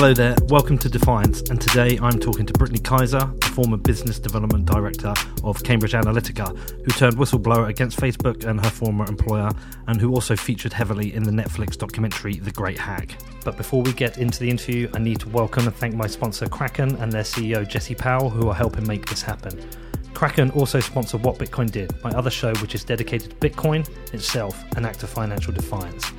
Hello there, welcome to Defiance, and today I'm talking to Brittany Kaiser, the former Business Development Director of Cambridge Analytica, who turned whistleblower against Facebook and her former employer, and who also featured heavily in the Netflix documentary The Great Hack. But before we get into the interview, I need to welcome and thank my sponsor Kraken and their CEO Jesse Powell, who are helping make this happen. Kraken also sponsor What Bitcoin Did, my other show which is dedicated to Bitcoin itself, an act of financial defiance.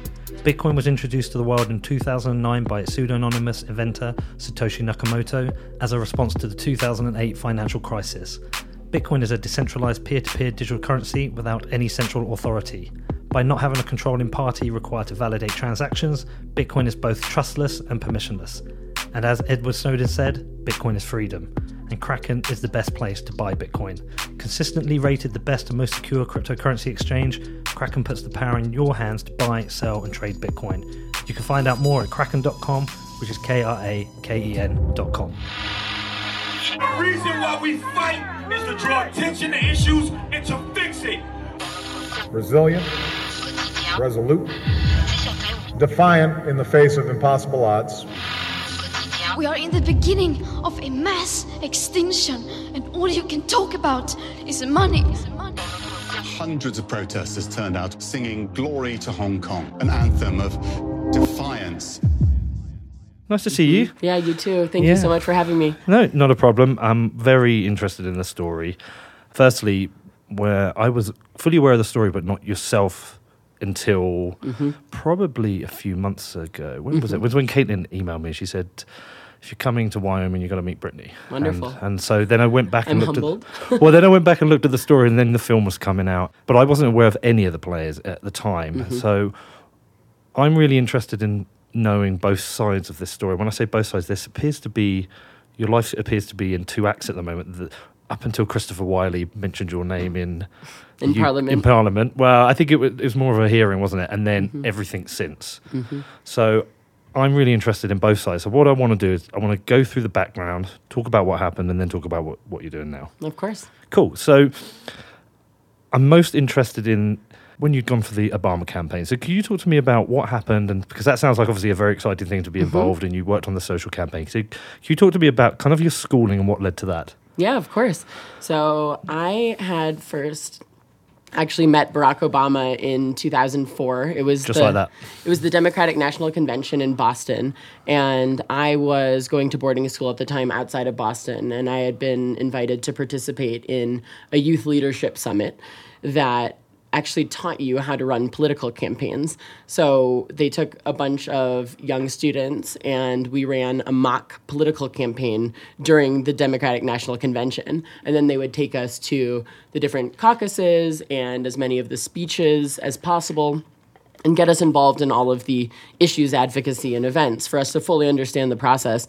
Bitcoin was introduced to the world in 2009 by its pseudonymous inventor Satoshi Nakamoto as a response to the 2008 financial crisis. Bitcoin is a decentralized peer to peer digital currency without any central authority. By not having a controlling party required to validate transactions, Bitcoin is both trustless and permissionless. And as Edward Snowden said, Bitcoin is freedom and Kraken is the best place to buy Bitcoin. Consistently rated the best and most secure cryptocurrency exchange, Kraken puts the power in your hands to buy, sell, and trade Bitcoin. You can find out more at kraken.com, which is K R A K E N.com. The reason why we fight is to draw attention to issues and to fix it. Resilient, resolute, defiant in the face of impossible odds. We are in the beginning of a mass extinction, and all you can talk about is money. Hundreds of protesters turned out singing Glory to Hong Kong, an anthem of defiance. Nice to see you. Yeah, you too. Thank Yeah. you so much for having me. No, not a problem. I'm very interested in the story. Firstly, where I was fully aware of the story, but not yourself until Mm-hmm. probably a few months ago. When was it? It was when Caitlin emailed me. She said, "If you're coming to Wyoming, you've got to meet Brittany." Wonderful. And, and so then I went back and I'm looked humbled. at. Well, then I went back and looked at the story, and then the film was coming out, but I wasn't aware of any of the players at the time. Mm-hmm. So I'm really interested in knowing both sides of this story. When I say both sides, this appears to be your life appears to be in two acts at the moment. The, up until Christopher Wylie mentioned your name in In Parliament. In Parliament, well, I think it was, it was more of a hearing, wasn't it? And then Mm-hmm. everything since. So I'm really interested in both sides. So what I want to do is I want to go through the background, talk about what happened, and then talk about what, what you're doing now. Of course. Cool. So I'm most interested in when you'd gone for the Obama campaign. So can you talk to me about what happened? And because that sounds like obviously a very exciting thing to be mm-hmm. involved in. You worked on the social campaign. So can you talk to me about kind of your schooling and what led to that? Yeah, of course. So I had first actually met Barack Obama in 2004. It was Just the, like that. It was the Democratic National Convention in Boston, and I was going to boarding school at the time outside of Boston, and I had been invited to participate in a youth leadership summit that actually taught you how to run political campaigns. So they took a bunch of young students and we ran a mock political campaign during the Democratic National Convention. And then they would take us to the different caucuses and as many of the speeches as possible and get us involved in all of the issues advocacy and events for us to fully understand the process.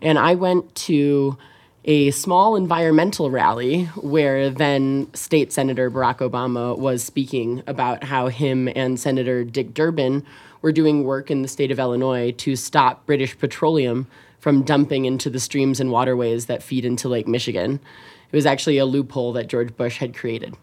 And I went to a small environmental rally where then State Senator Barack Obama was speaking about how him and Senator Dick Durbin were doing work in the state of Illinois to stop British petroleum from dumping into the streams and waterways that feed into Lake Michigan. It was actually a loophole that George Bush had created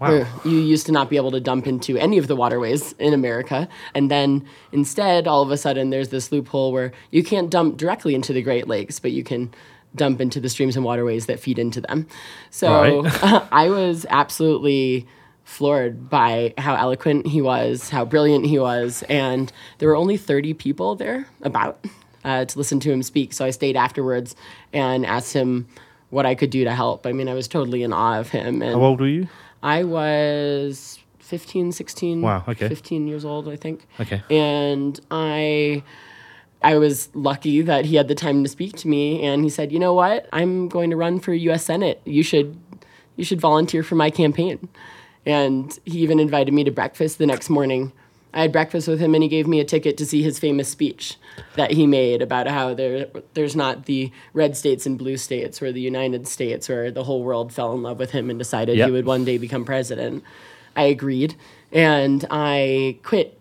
where you used to not be able to dump into any of the waterways in America. And then instead, all of a sudden, there's this loophole where you can't dump directly into the Great Lakes, but you can dump into the streams and waterways that feed into them. So Right. I was absolutely floored by how eloquent he was, how brilliant he was. And there were only 30 people there, about, uh, to listen to him speak. So I stayed afterwards and asked him what I could do to help. I mean, I was totally in awe of him. And How old were you? I was 15, 16. Wow, okay. 15 years old, I think. Okay. And I I was lucky that he had the time to speak to me and he said, "You know what? I'm going to run for US Senate. You should you should volunteer for my campaign." And he even invited me to breakfast the next morning. I had breakfast with him and he gave me a ticket to see his famous speech that he made about how there there's not the red states and blue states or the United States where the whole world fell in love with him and decided Yep. he would one day become president. I agreed and I quit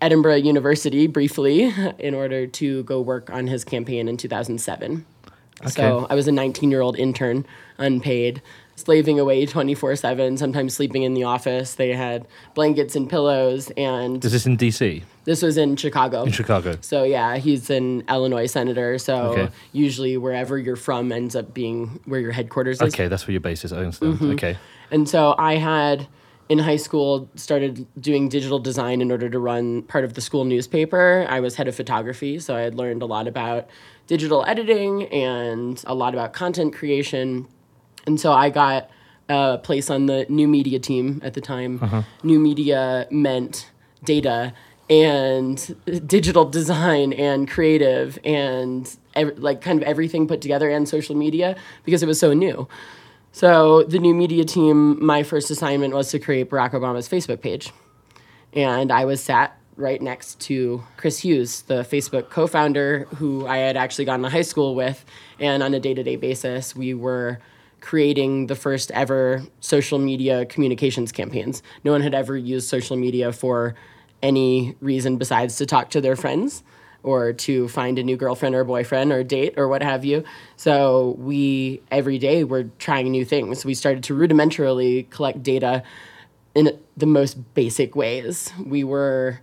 Edinburgh University briefly in order to go work on his campaign in 2007. Okay. So I was a 19 year old intern, unpaid, slaving away 24 7, sometimes sleeping in the office. They had blankets and pillows, and Is this in DC? this was in Chicago. In Chicago. So yeah, he's an Illinois senator. So Okay. usually wherever you're from ends up being where your headquarters is. Okay, that's where your base is. I understand. Mm-hmm. Okay. And so I had in high school started doing digital design in order to run part of the school newspaper. I was head of photography, so I had learned a lot about digital editing and a lot about content creation. And so I got a place on the new media team at the time. Uh-huh. New media meant data and digital design and creative and ev- like kind of everything put together and social media because it was so new. So the new media team, my first assignment was to create Barack Obama's Facebook page. And I was sat right next to Chris Hughes, the Facebook co-founder who I had actually gone to high school with, and on a day-to-day basis, we were creating the first ever social media communications campaigns. No one had ever used social media for any reason besides to talk to their friends or to find a new girlfriend or boyfriend or date or what have you. So we every day were trying new things. We started to rudimentarily collect data in the most basic ways. We were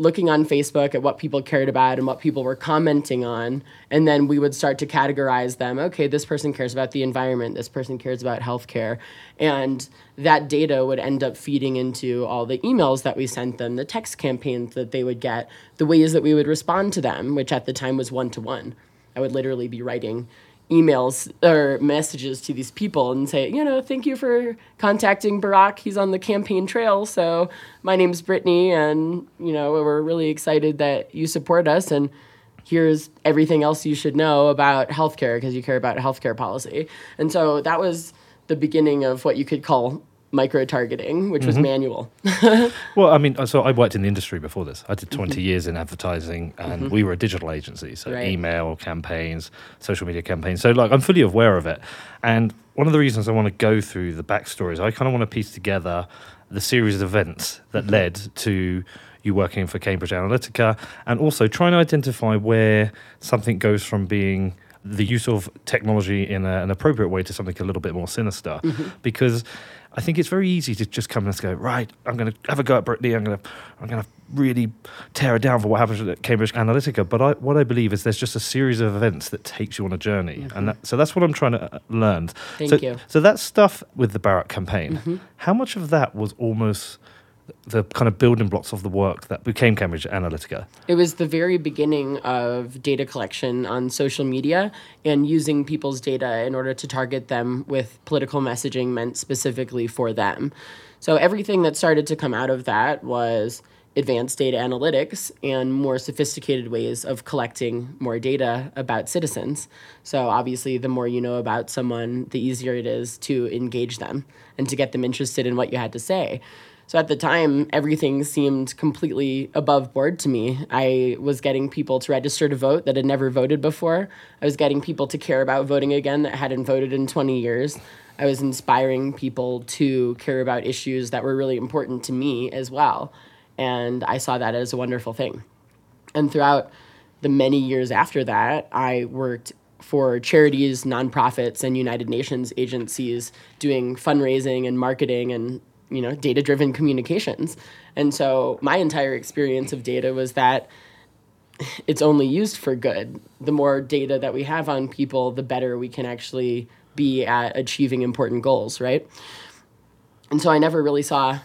looking on Facebook at what people cared about and what people were commenting on. And then we would start to categorize them. Okay, this person cares about the environment, this person cares about healthcare. And that data would end up feeding into all the emails that we sent them, the text campaigns that they would get, the ways that we would respond to them, which at the time was one to one. I would literally be writing emails or messages to these people and say, you know, thank you for contacting Barack. He's on the campaign trail. So my name's Brittany, and you know, we're really excited that you support us. And here's everything else you should know about healthcare because you care about healthcare policy. And so that was the beginning of what you could call micro targeting, which was mm-hmm. manual. Well, I mean, uh, so I worked in the industry before this. I did mm-hmm. 20 years in advertising, and mm-hmm. we were a digital agency, so Right. email campaigns, social media campaigns. So, like, I'm fully aware of it. And one of the reasons I want to go through the backstory is I kind of want to piece together the series of events that led to you working for Cambridge Analytica, and also trying to identify where something goes from being the use of technology in a, an appropriate way to something a little bit more sinister, because I think it's very easy to just come and go right. I'm going to have a go at Brittany. I'm going to I'm going to really tear her down for what happens at Cambridge Analytica. But I, what I believe is there's just a series of events that takes you on a journey, and that, so that's what I'm trying to uh, learn. Thank so, you. So that stuff with the Barack campaign, how much of that was almost the kind of building blocks of the work that became Cambridge Analytica? It was the very beginning of data collection on social media and using people's data in order to target them with political messaging meant specifically for them. So everything that started to come out of that was advanced data analytics and more sophisticated ways of collecting more data about citizens. So obviously the more you know about someone, the easier it is to engage them and to get them interested in what you had to say. So at the time, everything seemed completely above board to me. I was getting people to register to vote that had never voted before. I was getting people to care about voting again that hadn't voted in 20 years. I was inspiring people to care about issues that were really important to me as well. And I saw that as a wonderful thing. And throughout the many years after that, I worked for charities, nonprofits, and United Nations agencies doing fundraising and marketing and you know data-driven communications. And so my entire experience of data was that it's only used for good. The more data that we have on people, the better we can actually be at achieving important goals, right? And so I never really saw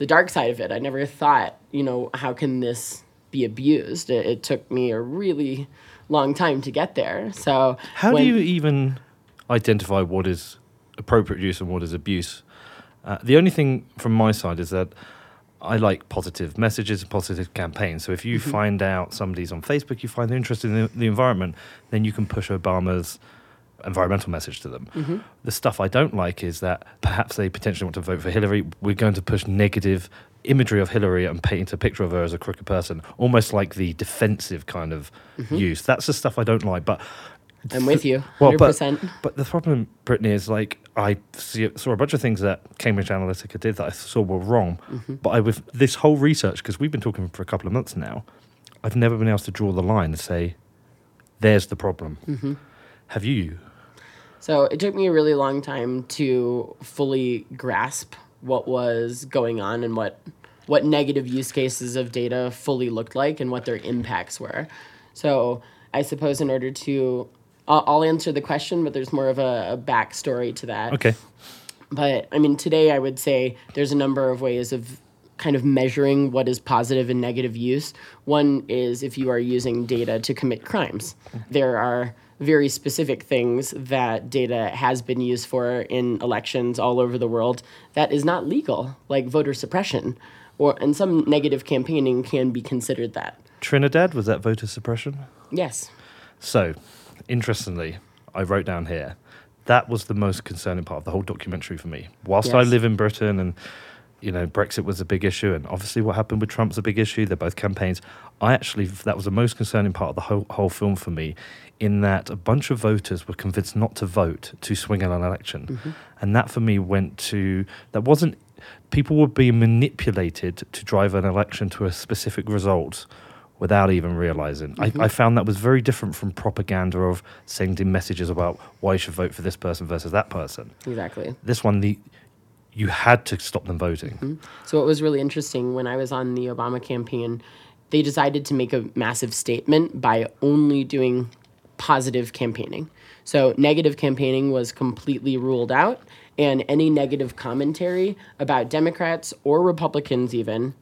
the dark side of it. I never thought, you know, how can this be abused? It, it took me a really long time to get there. So How when- do you even identify what is appropriate use and what is abuse? Uh, the only thing from my side is that I like positive messages and positive campaigns. So if you Mm-hmm. find out somebody's on Facebook, you find they're interested in the, the environment, then you can push Obama's environmental message to them. Mm-hmm. The stuff I don't like is that perhaps they potentially want to vote for Hillary. We're going to push negative imagery of Hillary and paint a picture of her as a crooked person, almost like the defensive kind of Mm-hmm. use. That's the stuff I don't like. But I'm with you, well, but, 100%. but the problem, Brittany, is like I see, saw a bunch of things that Cambridge Analytica did that I saw were wrong. Mm-hmm. But I, with this whole research, because we've been talking for a couple of months now, I've never been able to draw the line and say, "There's the problem." Mm-hmm. Have you? So it took me a really long time to fully grasp what was going on and what what negative use cases of data fully looked like and what their impacts were. So I suppose in order to, I'll, I'll answer the question, but there's more of a, a backstory to that. Okay. But I mean, today I would say there's a number of ways of kind of measuring what is positive and negative use. One is if you are using data to commit crimes. There are very specific things that data has been used for in elections all over the world that is not legal, like voter suppression, or and some negative campaigning can be considered that. Trinidad, was that voter suppression? Yes. So, interestingly, I wrote down here that was the most concerning part of the whole documentary for me. Whilst I live in Britain and you know Brexit was a big issue, and obviously what happened with Trump's a big issue. They're both campaigns. I actually that was the most concerning part of the whole whole film for me, in that a bunch of voters were convinced not to vote to swing an election, mm-hmm. and that for me went to that wasn't people were being manipulated to drive an election to a specific result without even realizing. I, mm-hmm. I found that was very different from propaganda of sending messages about why you should vote for this person versus that person. Exactly. This one, the you had to stop them voting. Mm-hmm. So what was really interesting when I was on the Obama campaign, they decided to make a massive statement by only doing positive campaigning. So negative campaigning was completely ruled out, and any negative commentary about Democrats or Republicans even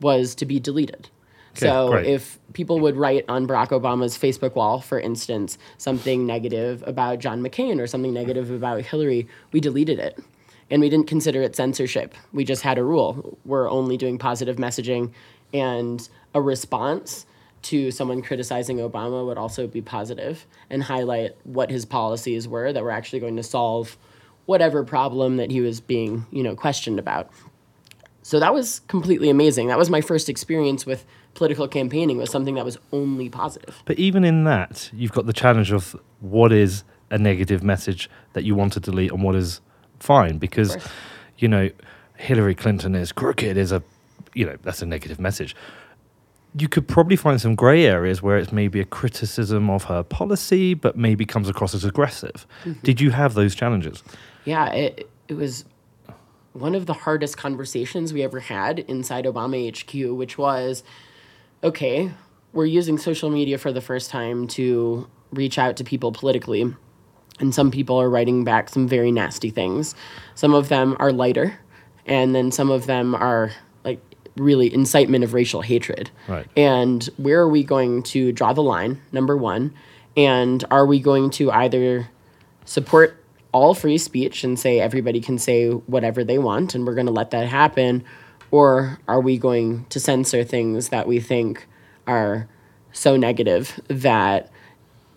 was to be deleted. Okay, so great. if people would write on Barack Obama's Facebook wall, for instance, something negative about John McCain or something negative about Hillary, we deleted it. And we didn't consider it censorship. We just had a rule. We're only doing positive messaging, and a response to someone criticizing Obama would also be positive and highlight what his policies were that were actually going to solve whatever problem that he was being, you know, questioned about. So that was completely amazing. That was my first experience with political campaigning was something that was only positive. But even in that, you've got the challenge of what is a negative message that you want to delete and what is fine because you know Hillary Clinton is crooked is a you know that's a negative message. You could probably find some grey areas where it's maybe a criticism of her policy, but maybe comes across as aggressive. Mm-hmm. Did you have those challenges? Yeah, it it was one of the hardest conversations we ever had inside Obama HQ, which was okay, we're using social media for the first time to reach out to people politically. And some people are writing back some very nasty things. Some of them are lighter, and then some of them are really incitement of racial hatred. Right. And where are we going to draw the line? Number one. And are we going to either support all free speech and say everybody can say whatever they want and we're going to let that happen? Or are we going to censor things that we think are so negative that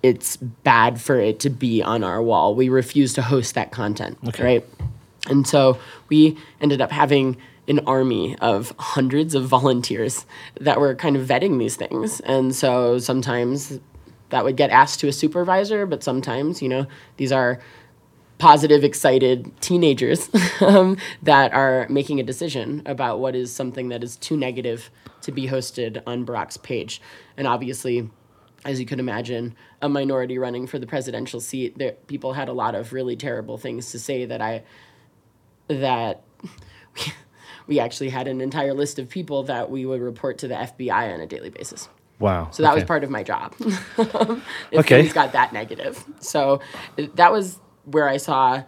it's bad for it to be on our wall? We refuse to host that content, okay. right? And so we ended up having an army of hundreds of volunteers that were kind of vetting these things. And so sometimes that would get asked to a supervisor, but sometimes, you know, these are positive, excited teenagers um, that are making a decision about what is something that is too negative to be hosted on Barack's page. And obviously, as you can imagine, a minority running for the presidential seat, there, people had a lot of really terrible things to say that I that we actually had an entire list of people that we would report to the FBI on a daily basis. Wow. So that was part of my job. Okay. things got that negative. So that was where I saw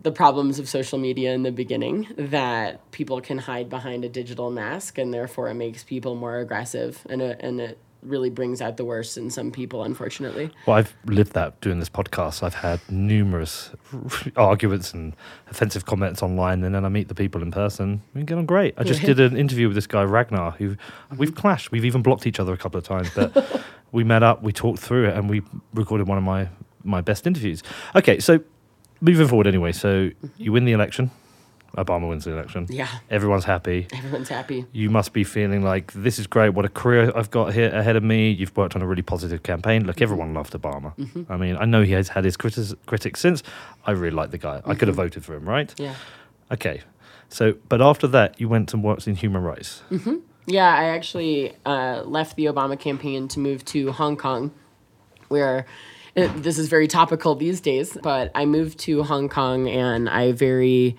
the problems of social media in the beginning that people can hide behind a digital mask and therefore it makes people more aggressive and it, and it really brings out the worst in some people unfortunately. Well, I've lived that doing this podcast. I've had numerous arguments and offensive comments online, and then I meet the people in person. We get on great. I just did an interview with this guy Ragnar, who mm-hmm. we've clashed. We've even blocked each other a couple of times, but we met up, we talked through it, and we recorded one of my my best interviews. Okay, so moving forward, anyway. So mm-hmm. you win the election. Obama wins the election. Yeah. Everyone's happy. Everyone's happy. You must be feeling like this is great. What a career I've got here ahead of me. You've worked on a really positive campaign. Look, mm-hmm. everyone loved Obama. Mm-hmm. I mean, I know he has had his critis- critics since. I really like the guy. I could have mm-hmm. voted for him, right? Yeah. Okay. So, but after that, you went and worked in human rights. Yeah, I actually uh, left the Obama campaign to move to Hong Kong, where uh, this is very topical these days. But I moved to Hong Kong and I very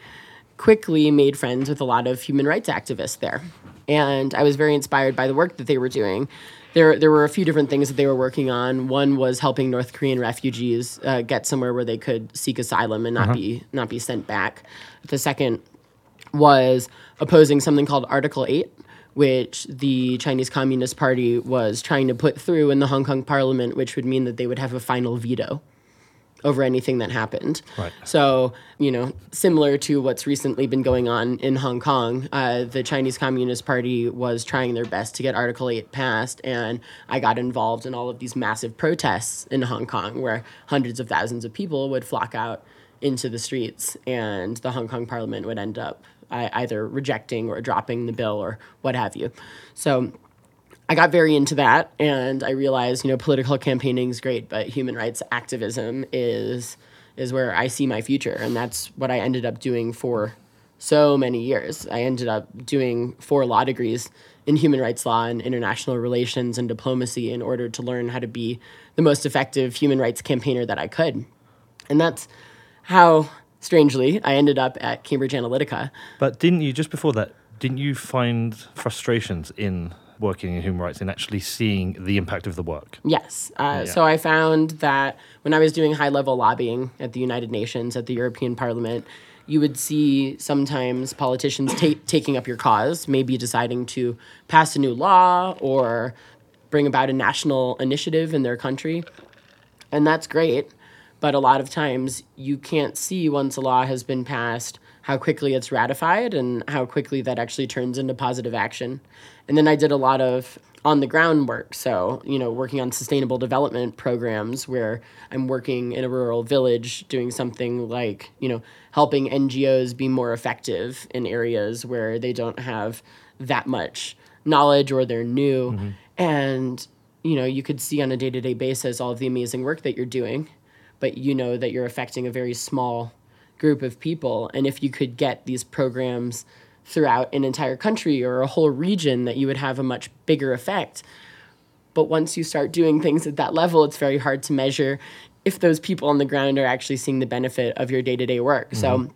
quickly made friends with a lot of human rights activists there. And I was very inspired by the work that they were doing. There, there were a few different things that they were working on. One was helping North Korean refugees uh, get somewhere where they could seek asylum and not be not be sent back. The second was opposing something called Article 8, which the Chinese Communist Party was trying to put through in the Hong Kong parliament, which would mean that they would have a final veto over anything that happened. Right. So, you know, similar to what's recently been going on in Hong Kong, uh, the Chinese Communist Party was trying their best to get Article 8 passed, and I got involved in all of these massive protests in Hong Kong where hundreds of thousands of people would flock out into the streets, and the Hong Kong parliament would end up uh, either rejecting or dropping the bill or what have you. So, I got very into that and I realized, you know, political campaigning is great, but human rights activism is is where I see my future and that's what I ended up doing for so many years. I ended up doing four law degrees in human rights law and international relations and diplomacy in order to learn how to be the most effective human rights campaigner that I could. And that's how strangely I ended up at Cambridge Analytica. But didn't you just before that? Didn't you find frustrations in working in human rights and actually seeing the impact of the work? Yes. Uh, Yeah. So I found that when I was doing high level lobbying at the United Nations, at the European Parliament, you would see sometimes politicians ta- taking up your cause, maybe deciding to pass a new law or bring about a national initiative in their country. And that's great. But a lot of times you can't see once a law has been passed how quickly it's ratified and how quickly that actually turns into positive action. And then I did a lot of on the ground work. So, you know, working on sustainable development programs where I'm working in a rural village doing something like, you know, helping NGOs be more effective in areas where they don't have that much knowledge or they're new. Mm-hmm. And, you know, you could see on a day to day basis all of the amazing work that you're doing, but you know that you're affecting a very small group of people. And if you could get these programs throughout an entire country or a whole region, that you would have a much bigger effect. But once you start doing things at that level, it's very hard to measure if those people on the ground are actually seeing the benefit of your day to day work. So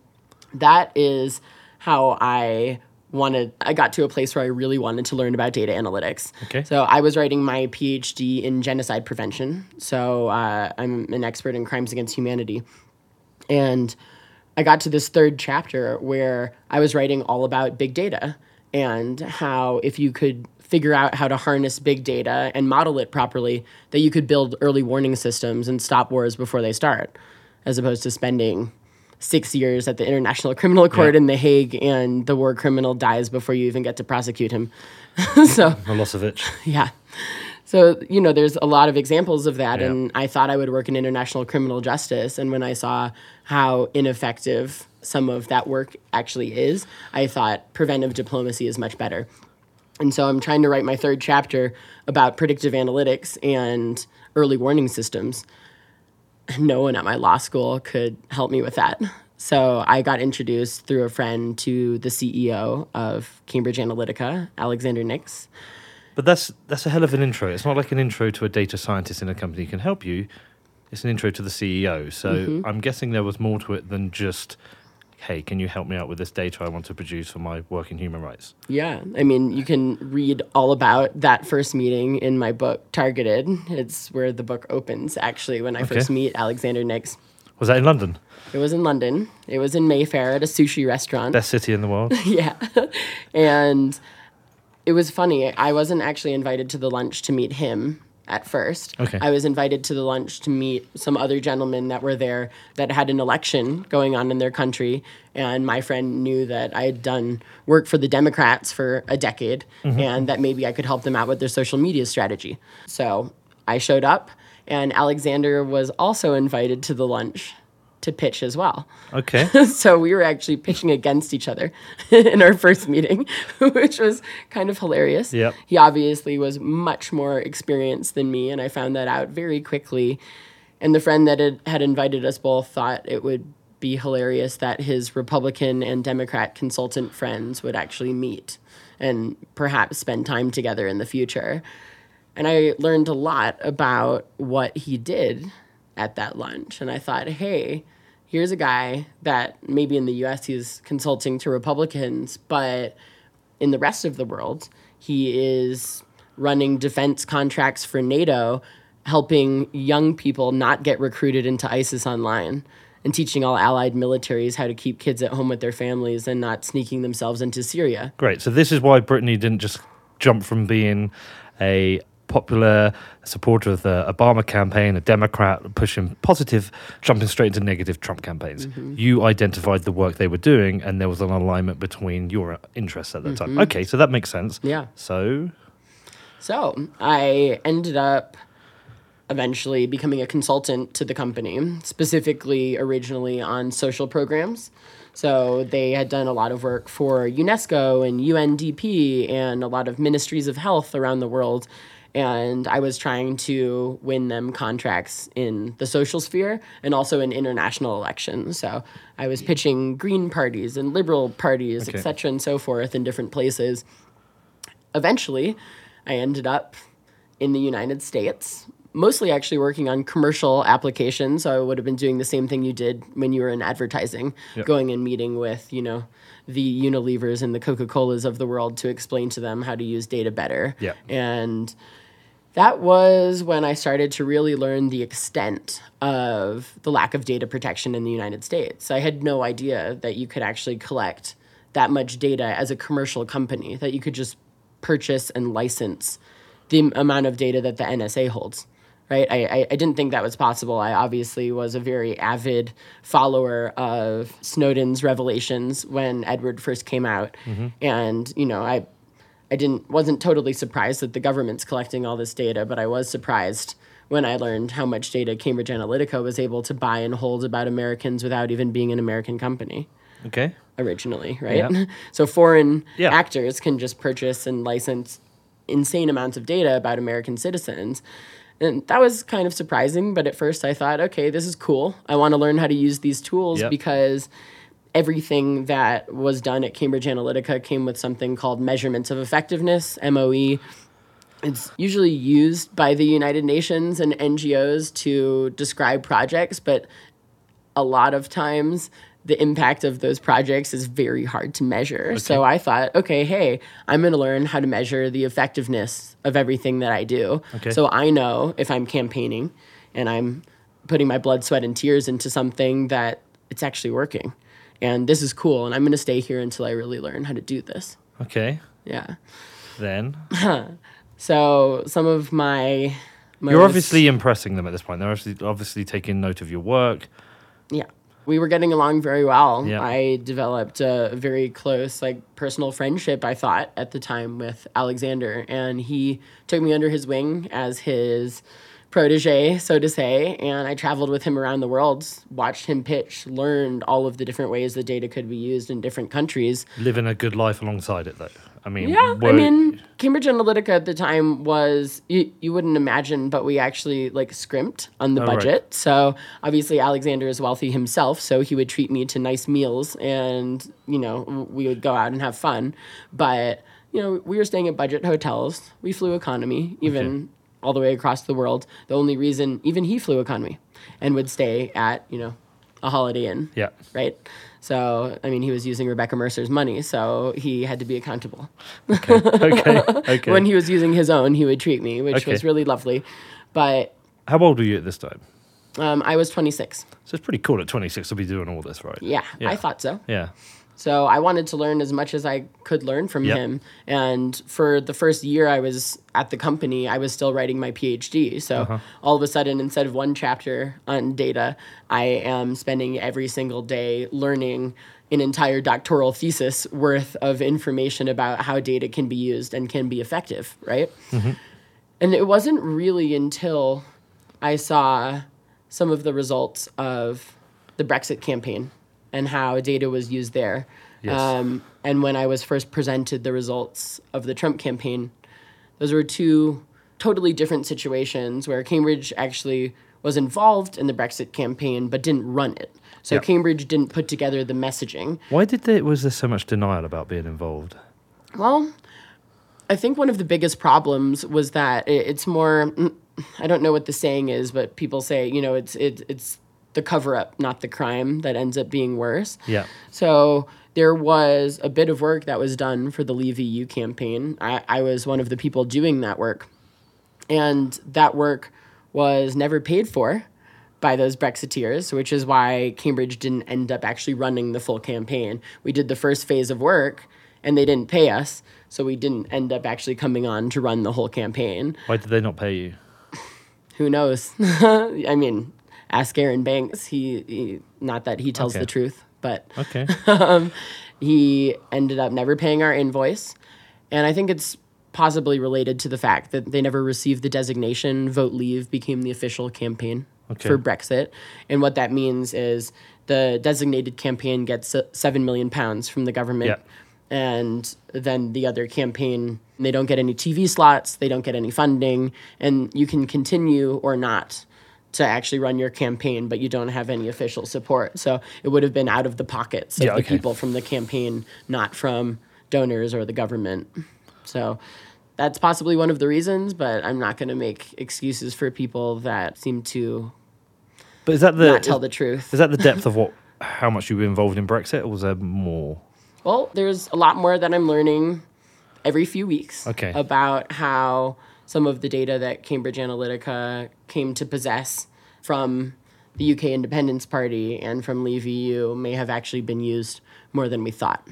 that is how I wanted I got to a place where I really wanted to learn about data analytics. Okay. So I was writing my PhD in genocide prevention. So uh, I'm an expert in crimes against humanity. And I got to this third chapter where I was writing all about big data and how if you could figure out how to harness big data and model it properly, that you could build early warning systems and stop wars before they start, as opposed to spending six years at the International Criminal Court Yeah. in The Hague and the war criminal dies before you even get to prosecute him. so Milosevic. yeah. So, you know, there's a lot of examples of that. Yeah. And I thought I would work in international criminal justice. And when I saw how ineffective some of that work actually is, I thought preventive diplomacy is much better. And so I'm trying to write my third chapter about predictive analytics and early warning systems. No one at my law school could help me with that. So I got introduced through a friend to the CEO of Cambridge Analytica, Alexander Nix. But that's that's a hell of an intro. It's not like an intro to a data scientist in a company who can help you. It's an intro to the CEO. So Mm-hmm. I'm guessing there was more to it than just, hey, can you help me out with this data I want to produce for my work in human rights? Yeah, I mean, you can read all about that first meeting in my book, Targeted. It's where the book opens, actually, when I Okay. first meet Alexander Nix. Was that in London? It was in London. It was in Mayfair at a sushi restaurant. Best city in the world. yeah. and it was funny. I wasn't actually invited to the lunch to meet him at first. Okay. I was invited to the lunch to meet some other gentlemen that were there that had an election going on in their country. And my friend knew that I had done work for the Democrats for a decade mm-hmm. and that maybe I could help them out with their social media strategy. So I showed up, and Alexander was also invited to the lunch to pitch as well. Okay. So we were actually pitching against each other in our first meeting, which was kind of hilarious. Yep. He obviously was much more experienced than me, and I found that out very quickly. And the friend that had, had invited us both thought it would be hilarious that his Republican and Democrat consultant friends would actually meet and perhaps spend time together in the future. And I learned a lot about what he did at that lunch. And I thought, hey, here's a guy that maybe in the US he's consulting to Republicans, but in the rest of the world, he is running defense contracts for NATO, helping young people not get recruited into ISIS online and teaching all allied militaries how to keep kids at home with their families and not sneaking themselves into Syria. Great. So this is why Brittany didn't just jump from being a popular supporter of the Obama campaign, a Democrat pushing positive, jumping straight into negative Trump campaigns. Mm-hmm. You identified the work they were doing, and there was an alignment between your interests at that time. Okay, so that makes sense. Mm-hmm. Yeah. So, So I ended up eventually becoming a consultant to the company, specifically originally on social programs. So they had done a lot of work for UNESCO and UNDP and a lot of ministries of health around the world. And I was trying to win them contracts in the social sphere and also in international elections. So I was pitching green parties and liberal parties, Okay. et cetera, and so forth in different places eventually, I ended up in the United States, mostly actually working on commercial applications. So I would have been doing the same thing you did when you were in advertising, going and meeting with, you know, the Unilevers and the Coca Colas of the world to explain to them how to use data better. Yeah. And that was when I started to really learn the extent of the lack of data protection in the United States. I had no idea that you could actually collect that much data as a commercial company, that you could just purchase and license the amount of data that the NSA holds. Right? I, I, I didn't think that was possible. I obviously was a very avid follower of Snowden's revelations when Edward first came out. Mm-hmm. And, you know, I I didn't wasn't totally surprised that the government's collecting all this data, but I was surprised when I learned how much data Cambridge Analytica was able to buy and hold about Americans without even being an American company okay. originally, right? Yeah. so foreign Yeah. actors can just purchase and license insane amounts of data about American citizens. And that was kind of surprising, but at first I thought, okay, this is cool. I want to learn how to use these tools Yep. because everything that was done at Cambridge Analytica came with something called measurements of effectiveness, MOE. It's usually used by the United Nations and NGOs to describe projects, but a lot of times the impact of those projects is very hard to measure. So I thought, okay, hey, I'm going to learn how to measure the effectiveness of everything that I do. Okay. So I know if I'm campaigning and I'm putting my blood, sweat, and tears into something that it's actually working. And this is cool. And I'm going to stay here until I really learn how to do this. Okay. Yeah. Then So some of my. you're obviously impressing them at this point. They're obviously, obviously taking note of your work. Yeah. We were getting along very well. Yeah. I developed a very close, like, personal friendship, I thought, at the time with Alexander. And he took me under his wing as his protege, so to say. And I traveled with him around the world, watched him pitch, learned all of the different ways the data could be used in different countries. Living a good life alongside it, though. I mean, Yeah, I mean, Cambridge Analytica at the time was you, you wouldn't imagine, but we actually like scrimped on the Oh, right. budget. So obviously Alexander is wealthy himself, so he would treat me to nice meals, and you know we would go out and have fun. But you know we were staying at budget hotels. We flew economy, even all the way across the world. The only reason even he flew economy and would stay at you know a Holiday Inn yeah. right? So, I mean, he was using Rebecca Mercer's money, so he had to be accountable. Okay. Okay. When he was using his own, he would treat me, which Okay. was really lovely. But How old were you at this time? um, I was 26. So it's pretty cool at 26 to be doing all this, right? Yeah, Yeah. I thought so. Yeah. So I wanted to learn as much as I could learn from Yep. him. And for the first year I was at the company, I was still writing my PhD. So Uh-huh. all of a sudden, instead of one chapter on data, I am spending every single day learning an entire doctoral thesis worth of information about how data can be used and can be effective, right? Mm-hmm. And it wasn't really until I saw some of the results of the Brexit campaign and how data was used there. Yes. Um, and when I was first presented the results of the Trump campaign, those were two totally different situations where Cambridge actually was involved in the Brexit campaign but didn't run it. So Yep. Cambridge didn't put together the messaging. Why did there, was there so much denial about being involved? Well, I think one of the biggest problems was that it, it's more. mm, I don't know what the saying is, but people say, you know, it's it, it's the cover up, not the crime, that ends up being worse. Yeah. So there was a bit of work that was done for the Leave EU campaign. I, I was one of the people doing that work. And that work was never paid for by those Brexiteers, which is why Cambridge didn't end up actually running the full campaign. We did the first phase of work and they didn't pay us, so we didn't end up actually coming on to run the whole campaign. Why did they not pay you? Who knows? I mean, ask Arron Banks. He, he not that he tells Okay. the truth, but Okay. he ended up never paying our invoice. And I think it's possibly related to the fact that they never received the designation. Vote Leave became the official campaign Okay. for Brexit. And what that means is the designated campaign gets uh, 7 million pounds from the government. Yeah. And then the other campaign, they don't get any TV slots, they don't get any funding, and you can continue or not to actually run your campaign, but you don't have any official support. So it would have been out of the pockets of Yeah, the okay. people from the campaign, not from donors or the government. So that's possibly one of the reasons, but I'm not going to make excuses for people that seem to But is that the not tell is, the truth. is that the depth of what how much you were involved in Brexit, or was there more? Well, there's a lot more that I'm learning every few weeks Okay. about how some of the data that Cambridge Analytica came to possess from the UK Independence Party and from Leave EU may have actually been used more than we thought.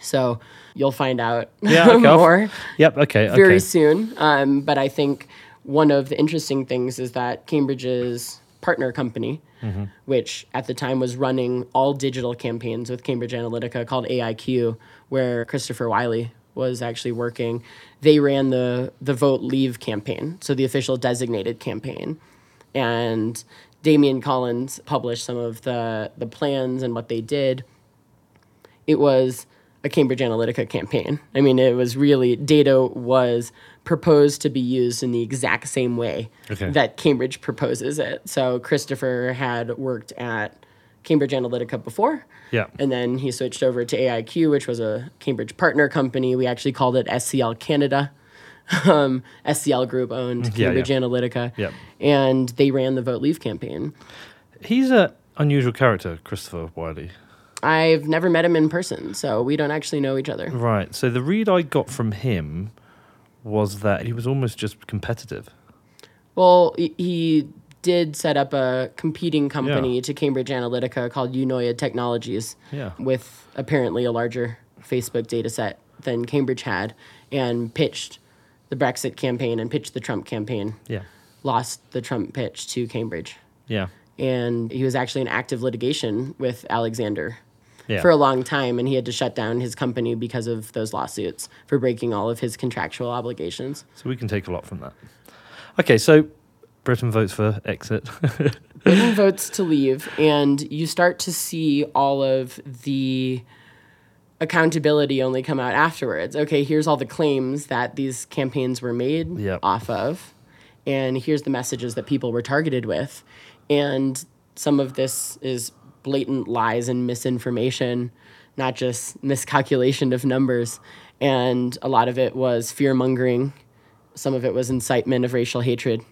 So you'll find out Yeah, okay, more Yep. Okay. very okay. soon. Um, but I think one of the interesting things is that Cambridge's partner company, Mm-hmm. which at the time was running all digital campaigns with Cambridge Analytica called AIQ, where Christopher Wylie was actually working, they ran the the Vote Leave campaign, so the official designated campaign. And Damian Collins published some of the the plans and what they did it was a Cambridge Analytica campaign. I mean, it was really data was proposed to be used in the exact same way Okay. that Cambridge proposes it. So Christopher had worked at Cambridge Analytica before. Yeah. And then he switched over to AIQ, which was a Cambridge partner company. We actually called it SCL Canada. Um, SCL Group owned Cambridge yeah. Analytica. Yep. And they ran the Vote Leave campaign. He's an unusual character, Christopher Wylie. I've never met him in person, so we don't actually know each other. Right. So the read I got from him was that he was almost just competitive. Well, he did set up a competing company Yeah. to Cambridge Analytica called Eunoia Technologies Yeah. with apparently a larger Facebook data set than Cambridge had and pitched the Brexit campaign and pitched the Trump campaign. Yeah. Lost the Trump pitch to Cambridge. Yeah. And he was actually in active litigation with Alexander Yeah. for a long time, and he had to shut down his company because of those lawsuits for breaking all of his contractual obligations. so we can take a lot from that. Okay. So Britain votes for exit. Britain votes to leave, and you start to see all of the accountability only come out afterwards. Okay, here's all the claims that these campaigns were made Yep. off of, and here's the messages that people were targeted with. And some of this is blatant lies and misinformation, not just miscalculation of numbers. And a lot of it was fear mongering, some of it was incitement of racial hatred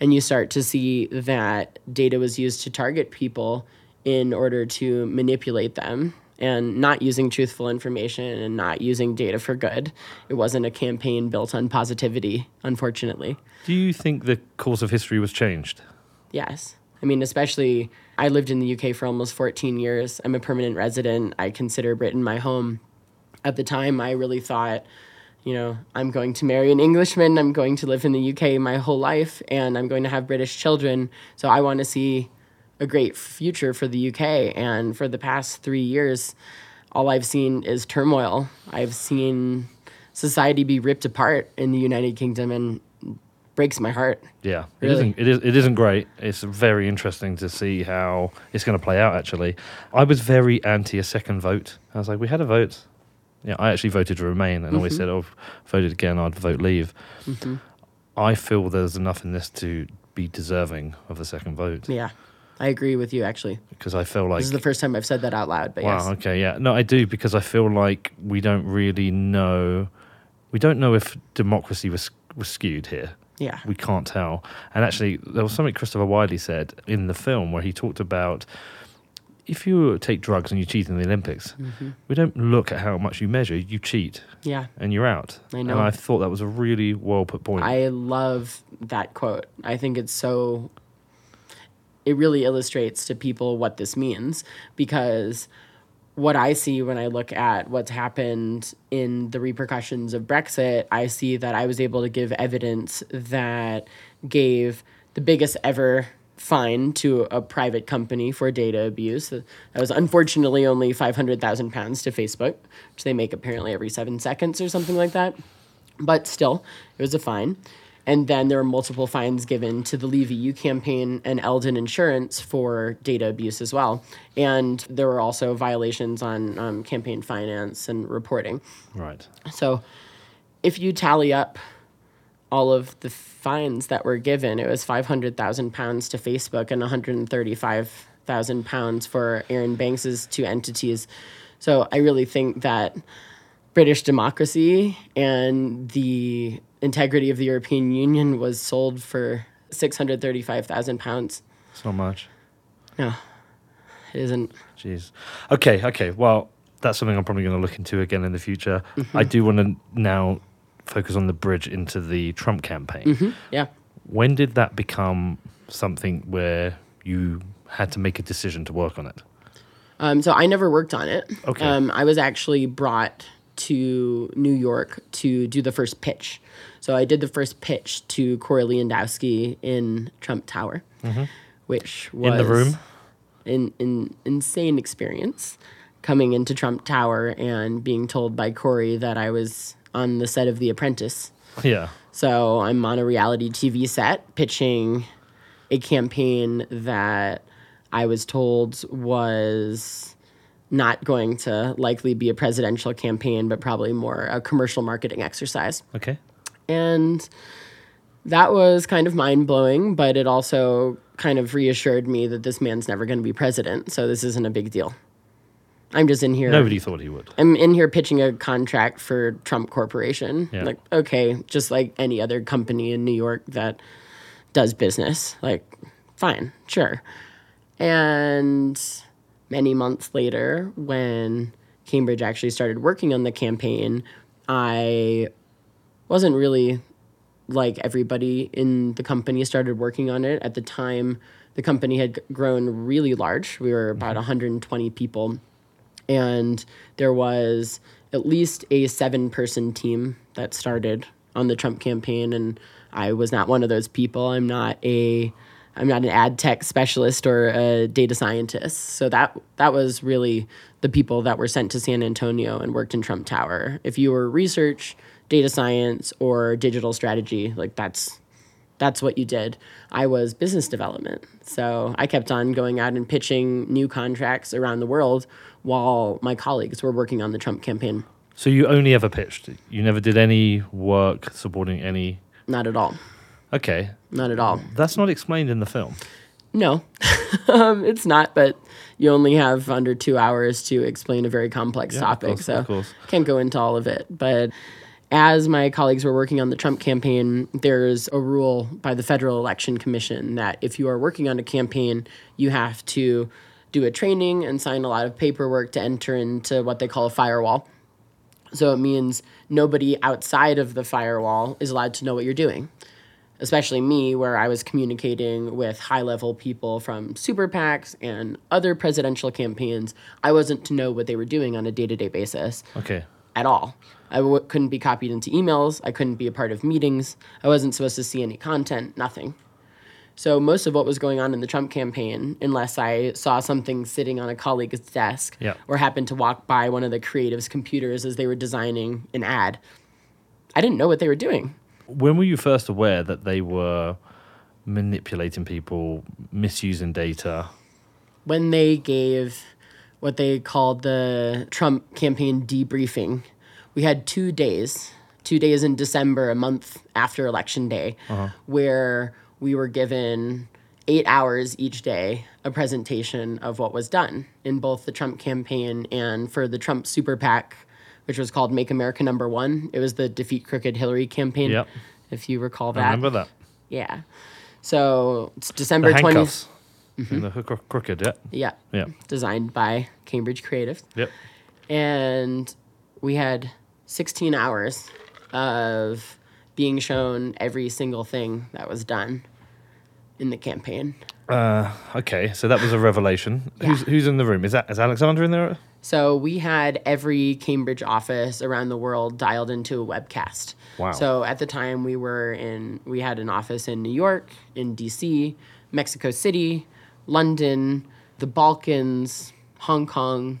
and you start to see that data was used to target people in order to manipulate them and not using truthful information and not using data for good. It wasn't a campaign built on positivity, unfortunately. Do you think the course of history was changed? Yes. I mean, especially, I lived in the UK for almost 14 years. I'm a permanent resident. I consider Britain my home. At the time, I really thought, you know, I'm going to marry an Englishman. I'm going to live in the UK my whole life, and I'm going to have British children. So I want to see a great future for the UK. And for the past three years, all I've seen is turmoil. I've seen society be ripped apart in the United Kingdom, and breaks my heart. Yeah, it Really? isn't. It, is, it isn't great. It's very interesting to see how it's going to play out. Actually, I was very anti a second vote. I was like, we had a vote. Yeah, I actually voted to remain, and always mm-hmm. said, "Oh, voted again, I'd vote leave." Mm-hmm. I feel there's enough in this to be deserving of a second vote Yeah, I agree with you. Actually, because I feel like this is the first time I've said that out loud. But Wow. yes, Okay. Yeah. No, I do because I feel like we don't really know. We don't know if democracy was was skewed here. Yeah. we can't tell. And actually, there was something Christopher Wylie said in the film where he talked about if you take drugs and you cheat in the Olympics, Mm-hmm. we don't look at how much you measure. You cheat Yeah. and you're out. I know. And I thought that was a really well put point. I love that quote. I think it's so. It really illustrates to people what this means because what I see when I look at what's happened in the repercussions of Brexit, I see that I was able to give evidence that gave the biggest ever fine to a private company for data abuse. That was unfortunately only 500,000 pounds to Facebook, which they make apparently every seven seconds or something like that but still, it was a fine. And then there were multiple fines given to the Leave EU campaign and Eldon Insurance for data abuse as well. And there were also violations on um, campaign finance and reporting. right. So if you tally up all of the fines that were given, it was 500,000 pounds to Facebook and 135,000 pounds for Arron Banks's two entities. So I really think that British democracy and the integrity of the European Union was sold for 635,000 pounds. So much. No, it isn't. Jeez. Okay, okay. Well, that's something I'm probably going to look into again in the future. Mm-hmm. I do want to now focus on the bridge into the Trump campaign. Mm-hmm. Yeah. When did that become something where you had to make a decision to work on it? Um, so I never worked on it. Okay. Um, I was actually brought to New York to do the first pitch. So I did the first pitch to Corey Lewandowski in Trump Tower, which was Mm-hmm. In the room? an, an insane experience coming into Trump Tower and being told by Corey that I was on the set of The Apprentice. Yeah. So I'm on a reality TV set pitching a campaign that I was told was not going to likely be a presidential campaign, but probably more a commercial marketing exercise. Okay. And that was kind of mind blowing, but it also kind of reassured me that this man's never going to be president. So this isn't a big deal. I'm just in here. Nobody thought he would. I'm in here pitching a contract for Trump Corporation. Yeah. Like, okay, just like any other company in New York that does business. Like, fine, sure. And many months later, when Cambridge actually started working on the campaign, I wasn't really like everybody in the company started working on it. At the time, the company had grown really large. We were about mm-hmm. 120 people and there was at least a seven person team that started on the Trump campaign and I was not one of those people. I'm not a I'm not an ad tech specialist or a data scientist. So that that was really the people that were sent to San Antonio and worked in Trump Tower. If you were research, data science or digital strategy, like that's that's what you did. I was business development. So I kept on going out and pitching new contracts around the world while my colleagues were working on the Trump campaign. So you only ever pitched. You never did any work supporting any. Not at all. Okay, Not at all. that's not explained in the film. No, um, it's not, but you only have under two hours to explain a very complex Yeah, of topic. course, so of course. can't go into all of it. But as my colleagues were working on the Trump campaign, there's a rule by the Federal Election Commission that if you are working on a campaign, you have to do a training and sign a lot of paperwork to enter into what they call a firewall. So it means nobody outside of the firewall is allowed to know what you're doing. Especially me, where I was communicating with high level people from super PACs and other presidential campaigns. I wasn't to know what they were doing on a day to day basis Okay. at all. I w- couldn't be copied into emails. I couldn't be a part of meetings. I wasn't supposed to see any content, nothing. So, most of what was going on in the Trump campaign, unless I saw something sitting on a colleague's desk Yeah. or happened to walk by one of the creatives' computers as they were designing an ad, I didn't know what they were doing. When were you first aware that they were manipulating people, misusing data? when they gave what they called the Trump campaign debriefing, we had two days, two days in December, a month after Election Day, uh-huh. where we were given eight hours each day a presentation of what was done in both the Trump campaign and for the Trump super PAC, which was called Make America Number One. It was the Defeat Crooked Hillary campaign. Yep. if you recall I that. remember that. Yeah. So it's The December 20th. handcuffs. Mm-hmm. And the hook crooked, yeah. Yeah. Yeah. Designed by Cambridge Creative. Yep. And we had 16 hours of being shown every single thing that was done in the campaign. Uh, okay, so that was a revelation. Who's Yeah. who's in the room? Is that is Alexander in there? So we had every Cambridge office around the world dialed into a webcast. Wow. So at the time we were in we had an office in New York, in DC, Mexico City, London, the Balkans, Hong Kong.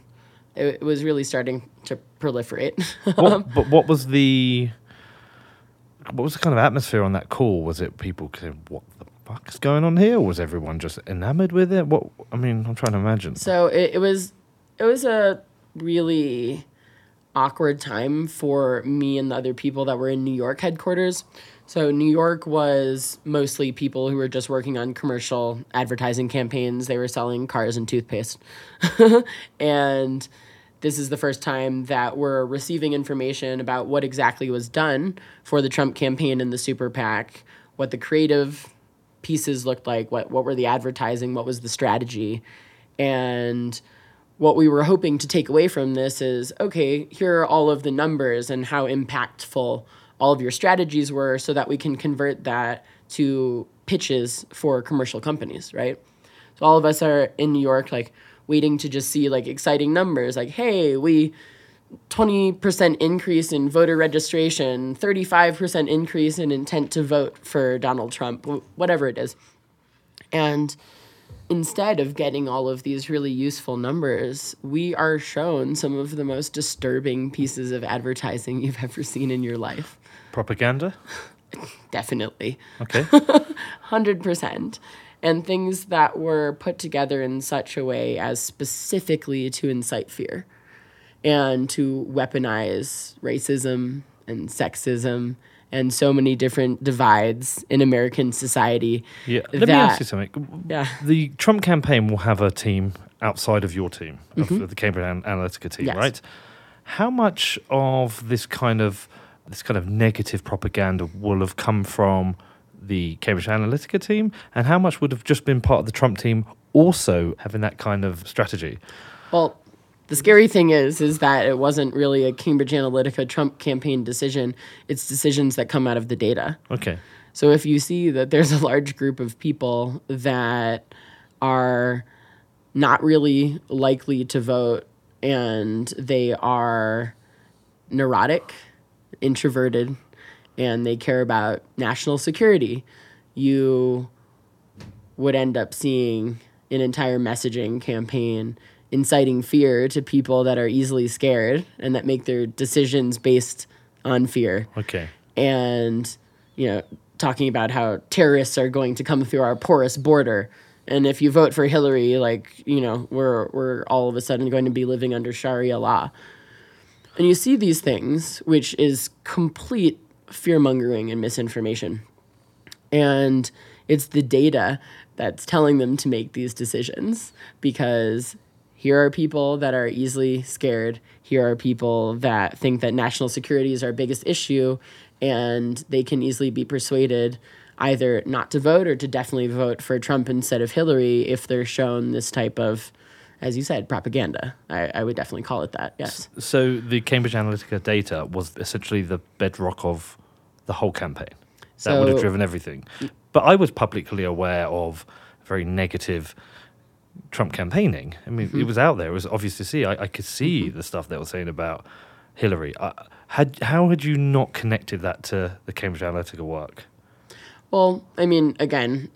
It, it was really starting to proliferate. What, but what was the what was the kind of atmosphere on that call? Was it people saying, "What the fuck is going on here?" Or was everyone just enamored with it? What I mean, I'm trying to imagine. So it, it was it was a really awkward time for me and the other people that were in New York headquarters. So New York was mostly people who were just working on commercial advertising campaigns. They were selling cars and toothpaste. and this is the first time that we're receiving information about what exactly was done for the Trump campaign and the super PAC, what the creative pieces looked like, what what were the advertising, what was the strategy, and what we were hoping to take away from this is okay, here are all of the numbers and how impactful all of your strategies were so that we can convert that to pitches for commercial companies, right? So all of us are in New York like waiting to just see like exciting numbers like hey, we 20% increase in voter registration, 35% increase in intent to vote for Donald Trump, whatever it is. And instead of getting all of these really useful numbers, we are shown some of the most disturbing pieces of advertising you've ever seen in your life. Propaganda. Definitely. Okay. 100%. And things that were put together in such a way as specifically to incite fear and to weaponize racism and sexism and so many different divides in American society. Yeah. Let me ask you something. Yeah. The Trump campaign will have a team outside of your team, of the Cambridge Analytica team, Mm-hmm. Yes. right? How much of this kind of this kind of negative propaganda will have come from the Cambridge Analytica team, and how much would have just been part of the Trump team also having that kind of strategy? Well, the scary thing is, is that it wasn't really a Cambridge Analytica Trump campaign decision. It's decisions that come out of the data. Okay. So if you see that there's a large group of people that are not really likely to vote and they are neurotic, introverted, and they care about national security, you would end up seeing an entire messaging campaign inciting fear to people that are easily scared and that make their decisions based on fear. Okay. and you know talking about how terrorists are going to come through our porous border. And if you vote for Hillary like you know we're we're all of a sudden going to be living under sharia law. And you see these things which is complete fear-mongering and misinformation and it's the data that's telling them to make these decisions because here are people that are easily scared. Here are people that think that national security is our biggest issue, and they can easily be persuaded either not to vote or to definitely vote for Trump instead of Hillary if they're shown this type of, as you said, propaganda. I, I would definitely call it that, yes. So the Cambridge Analytica data was essentially the bedrock of the whole campaign. That would have driven everything. But I was publicly aware of very negative Trump campaigning. I mean, Mm-hmm. it was out there. It was obvious to see. I, I could see the stuff they were saying about Hillary. I, had how had you not connected that to the Cambridge Analytica work? Well, I mean, again,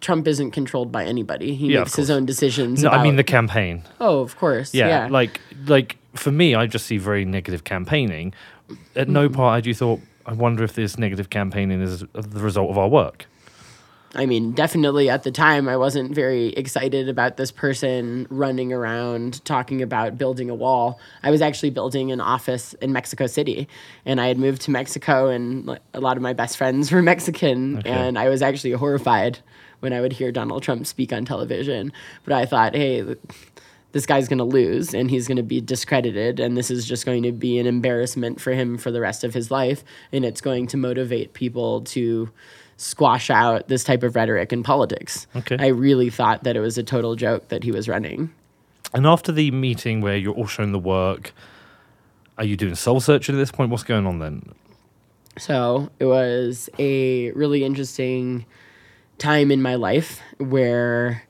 Trump isn't controlled by anybody. He Yeah, makes his own decisions. No, I mean the campaign. Oh, of course. Yeah, Yeah. like like for me, I just see very negative campaigning. At no Mm-hmm. part had you thought, I wonder if this negative campaigning is the result of our work. I mean, definitely at the time, I wasn't very excited about this person running around talking about building a wall. I was actually building an office in Mexico City, and I had moved to Mexico, and a lot of my best friends were Mexican, Okay. and I was actually horrified when I would hear Donald Trump speak on television. But I thought, hey, this guy's going to lose and he's going to be discredited and this is just going to be an embarrassment for him for the rest of his life and it's going to motivate people to squash out this type of rhetoric in politics. Okay. I really thought that it was a total joke that he was running. And after the meeting where you're all showing the work, are you doing soul searching at this point? What's going on then? So it was a really interesting time in my life where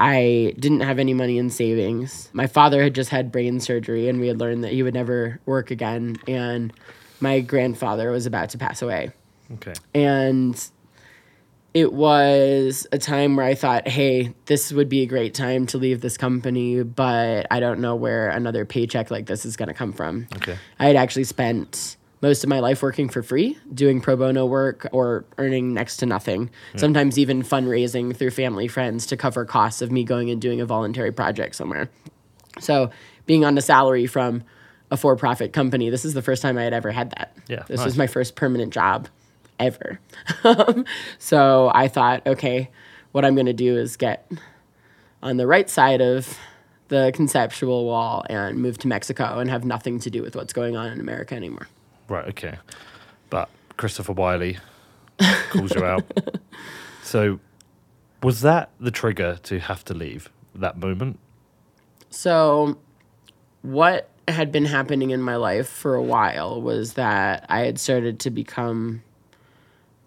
I didn't have any money in savings. My father had just had brain surgery, and we had learned that he would never work again. And my grandfather was about to pass away. Okay. And it was a time where I thought, hey, this would be a great time to leave this company, but I don't know where another paycheck like this is going to come from. Okay. I had actually spent most of my life working for free, doing pro bono work or earning next to nothing. Hmm. Sometimes even fundraising through family friends to cover costs of me going and doing a voluntary project somewhere. So, being on a salary from a for profit company, this is the first time I had ever had that. Yeah, This nice. was my first permanent job ever. So, I thought, okay, what I'm going to do is get on the right side of the conceptual wall and move to Mexico and have nothing to do with what's going on in America anymore. Right, okay. But Christopher Wylie calls you out. So, was that the trigger to have to leave that moment? So, what had been happening in my life for a while was that I had started to become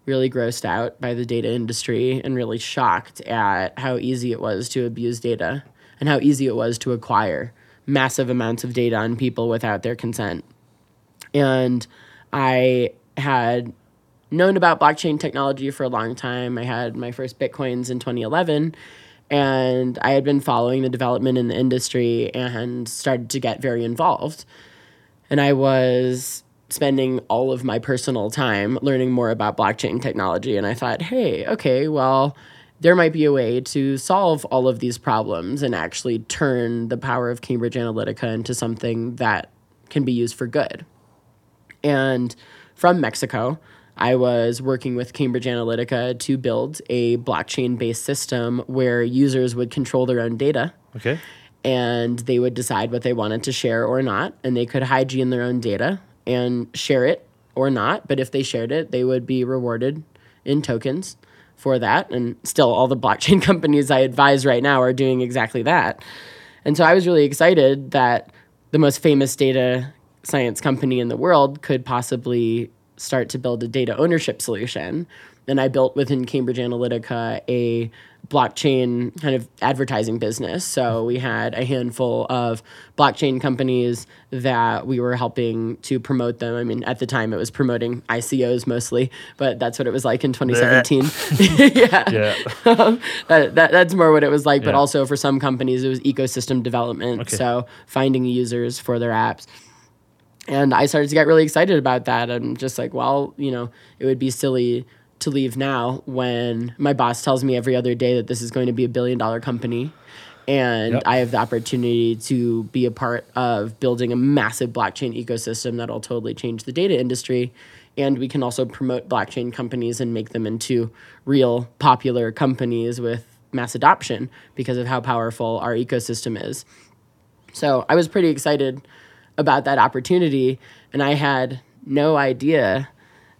really grossed out by the data industry and really shocked at how easy it was to abuse data and how easy it was to acquire massive amounts of data on people without their consent. And I had known about blockchain technology for a long time. I had my first Bitcoins in 2011, and I had been following the development in the industry and started to get very involved. And I was spending all of my personal time learning more about blockchain technology. And I thought, hey, okay, well, there might be a way to solve all of these problems and actually turn the power of Cambridge Analytica into something that can be used for good. And from Mexico, I was working with Cambridge Analytica to build a blockchain based system where users would control their own data Okay. and they would decide what they wanted to share or not. And they could hygiene their own data and share it or not. But if they shared it, they would be rewarded in tokens for that. And still, all the blockchain companies I advise right now are doing exactly that. And so I was really excited that the most famous data science company in the world could possibly start to build a data ownership solution. And I built within Cambridge Analytica a blockchain kind of advertising business. So we had a handful of blockchain companies that we were helping to promote them. I mean, at the time it was promoting ICOs mostly, but that's what it was like in 2017. yeah. Yeah. Um, that, that that's more what it was like. But also for some companies, it was ecosystem development. Okay. So finding users for their apps. And I started to get really excited about that. I'm just like, well, you know, it would be silly to leave now when my boss tells me every other day that this is going to be a billion dollar company. And Yep. I have the opportunity to be a part of building a massive blockchain ecosystem that'll totally change the data industry. And we can also promote blockchain companies and make them into real popular companies with mass adoption because of how powerful our ecosystem is. So I was pretty excited about that opportunity, and I had no idea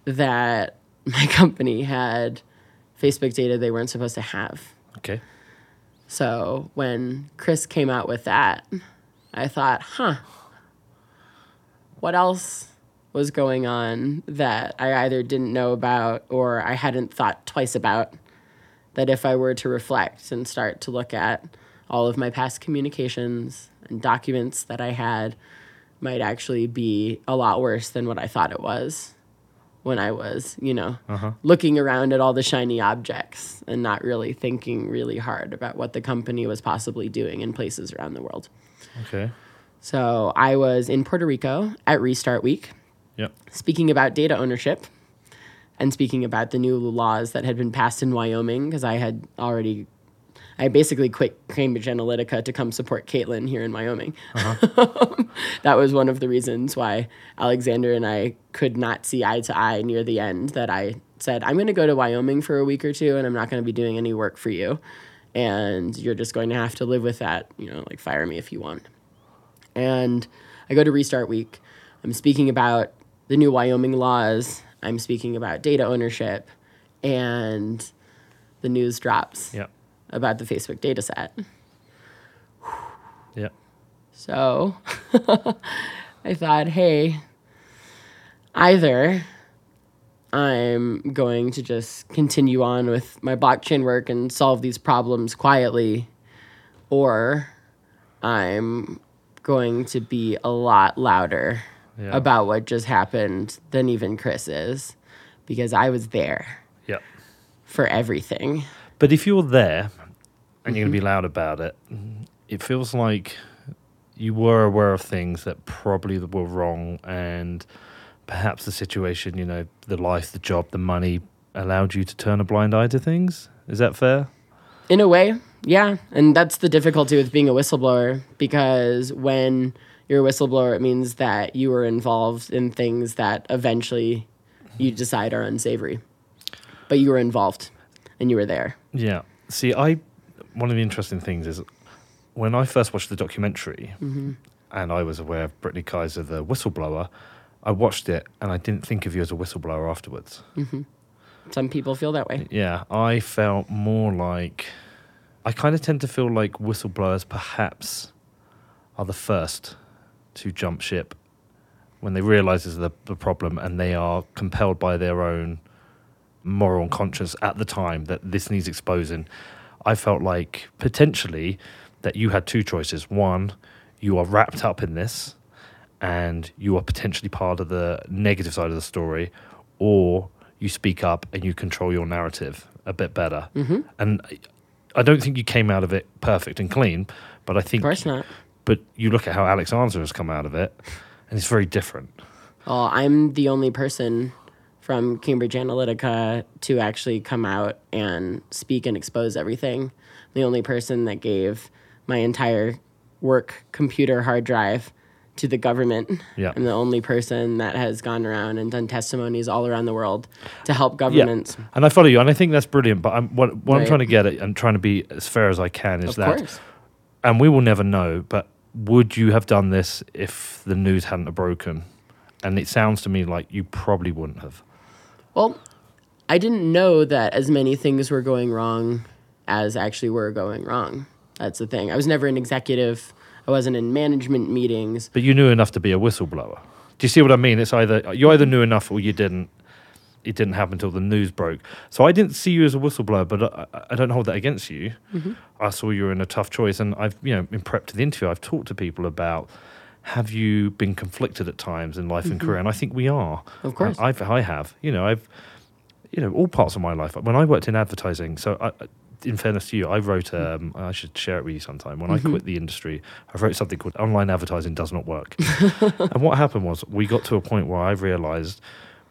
that my company had Facebook data they weren't supposed to have. Okay. So when Chris came out with that, I thought, huh, what else was going on that I either didn't know about or I hadn't thought twice about? That if I were to reflect and start to look at all of my past communications and documents that I had, might actually be a lot worse than what I thought it was when I was, you know, uh-huh. looking around at all the shiny objects and not really thinking really hard about what the company was possibly doing in places around the world. Okay. So I was in Puerto Rico at Restart Week Yep. speaking about data ownership and speaking about the new laws that had been passed in Wyoming because I had already I basically quit Cambridge Analytica to come support Caitlin here in Wyoming. Uh-huh. that was one of the reasons why Alexander and I could not see eye to eye near the end. That I said, I'm going to go to Wyoming for a week or two and I'm not going to be doing any work for you. and you're just going to have to live with that. You know, like fire me if you want. And I go to Restart Week. I'm speaking about the new Wyoming laws. I'm speaking about data ownership, and the news drops Yeah. About the Facebook data set. Yeah. So I thought, hey, either I'm going to just continue on with my blockchain work and solve these problems quietly, or I'm going to be a lot louder Yeah. about what just happened than even Chris is, because I was there Yeah. for everything. But if you're there and you're going to be Mm-hmm. loud about it, it feels like you were aware of things that probably were wrong and perhaps the situation, you know, the life, the job, the money allowed you to turn a blind eye to things. Is that fair? In a way, yeah. And that's the difficulty with being a whistleblower because when you're a whistleblower, it means that you were involved in things that eventually you decide are unsavory. But you were involved and you were there. Yeah. See, I one of the interesting things is when I first watched the documentary, mm-hmm. and I was aware of Brittany Kaiser, the whistleblower. I watched it and I didn't think of you as a whistleblower afterwards. Mm-hmm. Some people feel that way. Yeah, I felt more like I kind of tend to feel like whistleblowers perhaps are the first to jump ship when they realize there's the, the problem and they are compelled by their own moral conscience at the time that this needs exposing. I felt like potentially that you had two choices. One, you are wrapped up in this and you are potentially part of the negative side of the story, or you speak up and you control your narrative a bit better. Mm-hmm. And I- don't think you came out of it perfect and clean, but I think. Of course not. But you look at how Alexander Nix has come out of it, and it's very different. Oh, I'm the only person from Cambridge Analytica to actually come out and speak and expose everything. The only person that gave my entire work computer hard drive to the government. Yeah. I'm the only person that has gone around and done testimonies all around the world to help governments. Yeah, and I follow you, and I think that's brilliant. But I'm, what, what I'm trying to get at and trying to be as fair as I can is Of that, course. and we will never know. But would you have done this if the news hadn't broken? And it sounds to me like you probably wouldn't have. Well, I didn't know that as many things were going wrong as actually were going wrong. That's the thing. I was never an executive. I wasn't in management meetings. But you knew enough to be a whistleblower. Do you see what I mean? It's either you either knew enough or you didn't. It didn't happen until the news broke. So I didn't see you as a whistleblower, but I, I- don't hold that against you. Mm-hmm. I saw you were in a tough choice, and I've you know in prep to the interview, I've talked to people about have you been conflicted at times in life and mm-hmm. career, and I think we are. Of course. I, I've I have. You know, I've you know all parts of my life. When I worked in advertising, so I, in fairness to you, I wrote. Mm-hmm. Um, I should share it with you sometime. When I mm-hmm. quit the industry, I wrote something called "Online Advertising Does Not Work." and what happened was we got to a point where I realised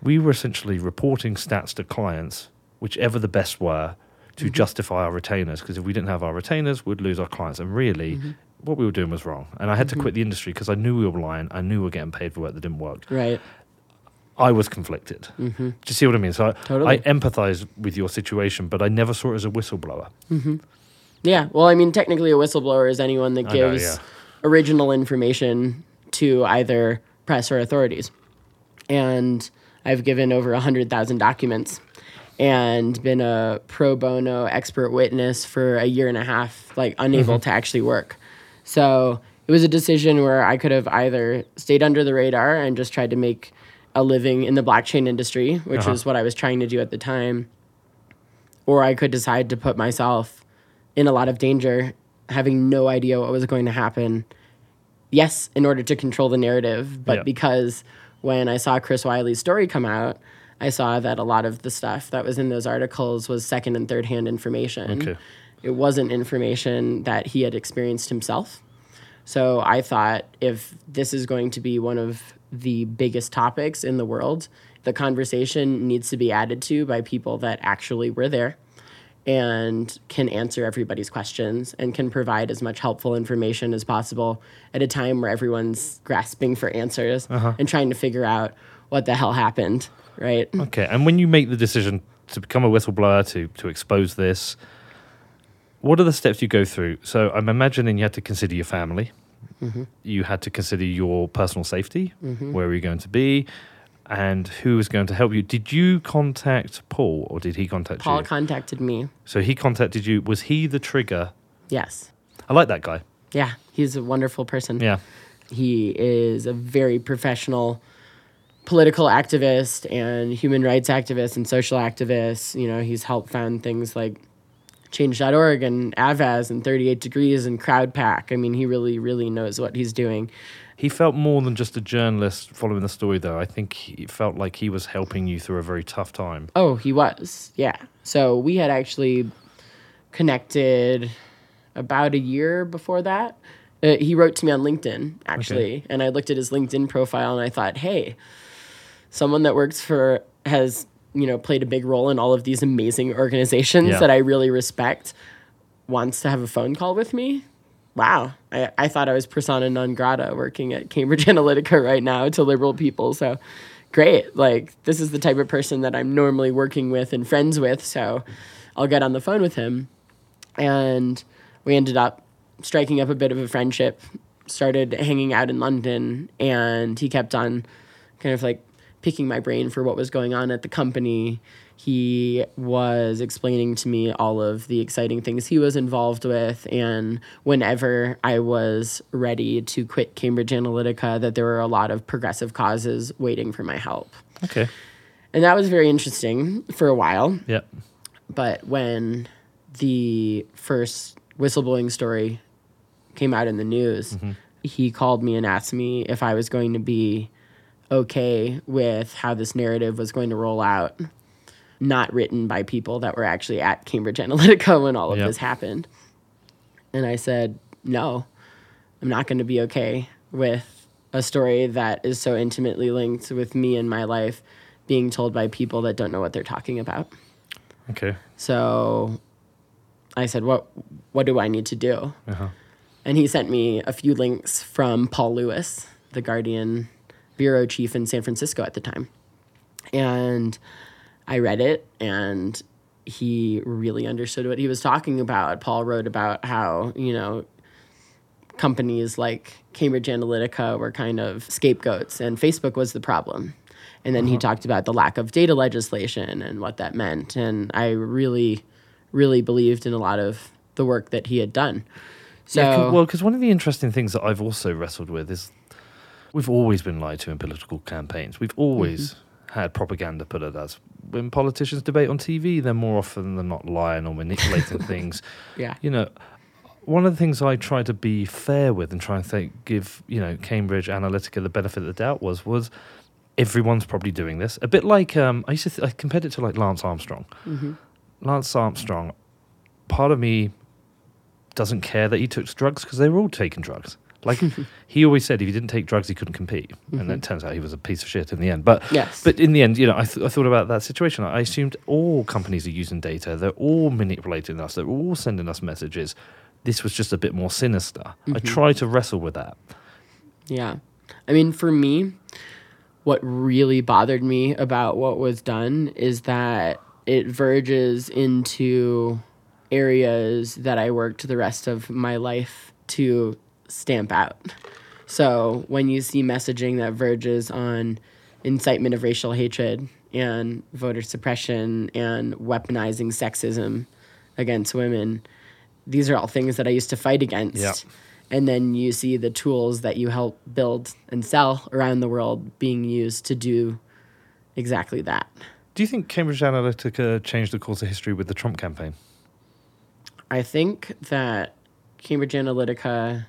we were essentially reporting stats to clients, whichever the best were, to justify our retainers. Because if we didn't have our retainers, we'd lose our clients. And really, what we were doing was wrong. And I had to quit mm-hmm. the industry because I knew we were lying. I knew we were getting paid for work that didn't work. Right. I was conflicted. Mm-hmm. Do you see what I mean? So I, Totally. I empathise with your situation, but I never saw it as a whistleblower. Mm-hmm. Yeah. Well, I mean, technically, a whistleblower is anyone that I know, gives yeah. original information to either press or authorities. And I've given over 100,000 documents and been a pro bono expert witness for a year and a half, like unable Mm-hmm. to actually work. So it was a decision where I could have either stayed under the radar and just tried to make a living in the blockchain industry, which Uh-huh. is what I was trying to do at the time, or I could decide to put myself in a lot of danger, having no idea what was going to happen. Yes, in order to control the narrative, but because when I saw Chris Wylie's story come out, I saw that a lot of the stuff that was in those articles was second and third hand information. Okay. It wasn't information that he had experienced himself. So I thought if this is going to be one of the biggest topics in the world, the conversation needs to be added to by people that actually were there and can answer everybody's questions and can provide as much helpful information as possible at a time where everyone's grasping for answers uh-huh. and trying to figure out what the hell happened, right? Okay, and when you make the decision to become a whistleblower to to expose this, what are the steps you go through? So I'm imagining you had to consider your family. Mm-hmm. You had to consider your personal safety, where are you going to be, and who is going to help you. Did you contact Paul or did he contact Paul you? Paul contacted me. so he contacted you. Was he the trigger? Yes. I like that guy. Yeah, he's a wonderful person. Yeah. He is a very professional political activist and human rights activist and social activist. You know, he's helped found things like Change.org and Avaaz and 38 Degrees and Crowdpac. I mean, he really, really knows what he's doing. He felt more than just a journalist following the story, though. I think he felt like he was helping you through a very tough time. Oh, he was. Yeah. So we had actually connected about a year before that. Uh, he wrote to me on LinkedIn, actually, and I looked at his LinkedIn profile and I thought, hey, someone that works for, has, you know, played a big role in all of these amazing organizations Yeah. that I really respect wants to have a phone call with me. Wow. I, I thought I was persona non grata working at Cambridge Analytica right now to liberal people. So great. Like, this is the type of person that I'm normally working with and friends with. So I'll get on the phone with him. And we ended up striking up a bit of a friendship, started hanging out in London, and he kept on kind of like picking my brain for what was going on at the company. He was explaining to me all of the exciting things he was involved with, and whenever I was ready to quit Cambridge Analytica, that there were a lot of progressive causes waiting for my help. Okay. And that was very interesting for a while. Yeah. But when the first whistleblowing story came out in the news, mm-hmm. he called me and asked me if I was going to be okay with how this narrative was going to roll out, not written by people that were actually at Cambridge Analytica when all of Yep. this happened. And I said, no, I'm not going to be okay with a story that is so intimately linked with me and my life being told by people that don't know what they're talking about. Okay. So I said, "What what do I need to do?" Uh-huh. And he sent me a few links from Paul Lewis, the Guardian bureau chief in San Francisco at the time. And I read it and he really understood what he was talking about. Paul wrote about how, you know, companies like Cambridge Analytica were kind of scapegoats and Facebook was the problem. And then he uh-huh. talked about the lack of data legislation and what that meant. And I really, really believed in a lot of the work that he had done. So, Yeah, 'cause- well, because one of the interesting things that I've also wrestled with is we've always been lied to in political campaigns. We've always had propaganda put at us. When politicians debate on TV, they're more often than not lying or manipulating things. yeah. You know, one of the things I try to be fair with and try and think, give you know Cambridge Analytica the benefit of the doubt was was everyone's probably doing this. A bit like um, I used to th- I compared it to like Lance Armstrong. Lance Armstrong, part of me doesn't care that he took drugs because they were all taking drugs. Like he always said, if he didn't take drugs, he couldn't compete, and mm-hmm. it turns out he was a piece of shit in the end. But Yes. but in the end, you know, I, th- I thought about that situation. I assumed all companies are using data. They're all manipulating us. They're all sending us messages. This was just a bit more sinister. I mm-hmm. try to wrestle with that. Yeah. I mean, for me, what really bothered me about what was done is that it verges into areas that I worked the rest of my life to stamp out. So when you see messaging that verges on incitement of racial hatred and voter suppression and weaponizing sexism against women, these are all things that I used to fight against. Yeah. And then you see the tools that you help build and sell around the world being used to do exactly that. Do you think Cambridge Analytica changed the course of history with the Trump campaign? I think that Cambridge Analytica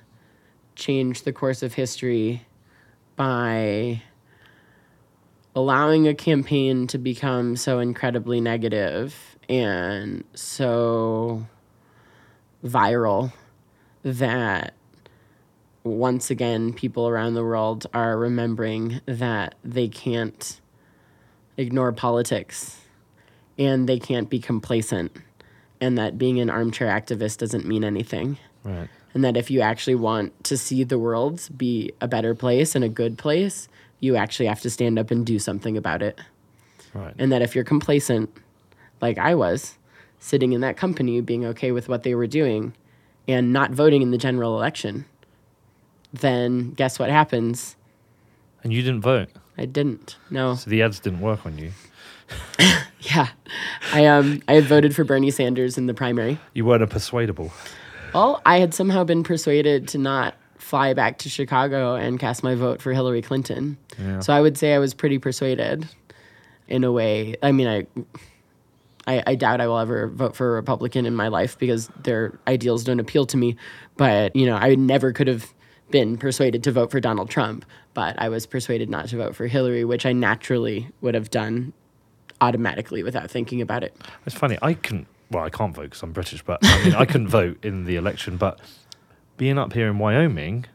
changed the course of history by allowing a campaign to become so incredibly negative and so viral that once again people around the world are remembering that they can't ignore politics and they can't be complacent and that being an armchair activist doesn't mean anything Right. And that if you actually want to see the world be a better place and a good place you actually have to stand up and do something about it Right. and that if you're complacent like i was sitting in that company being okay with what they were doing and not voting in the general election, then guess what happens? And you didn't vote. I didn't. No. So the ads didn't work on you. Yeah. I um I voted for Bernie Sanders in the primary. You weren't a persuadable. Well, I had somehow been persuaded to not fly back to Chicago and cast my vote for Hillary Clinton. So I would say I was pretty persuaded in a way. I mean, I, I I doubt I will ever vote for a Republican in my life because their ideals don't appeal to me. But, you know, I never could have been persuaded to vote for Donald Trump, but I was persuaded not to vote for Hillary, which I naturally would have done automatically without thinking about it. It's funny. I can. Well, I can't vote because I'm British, but I mean, I couldn't vote in the election. But being up here in Wyoming,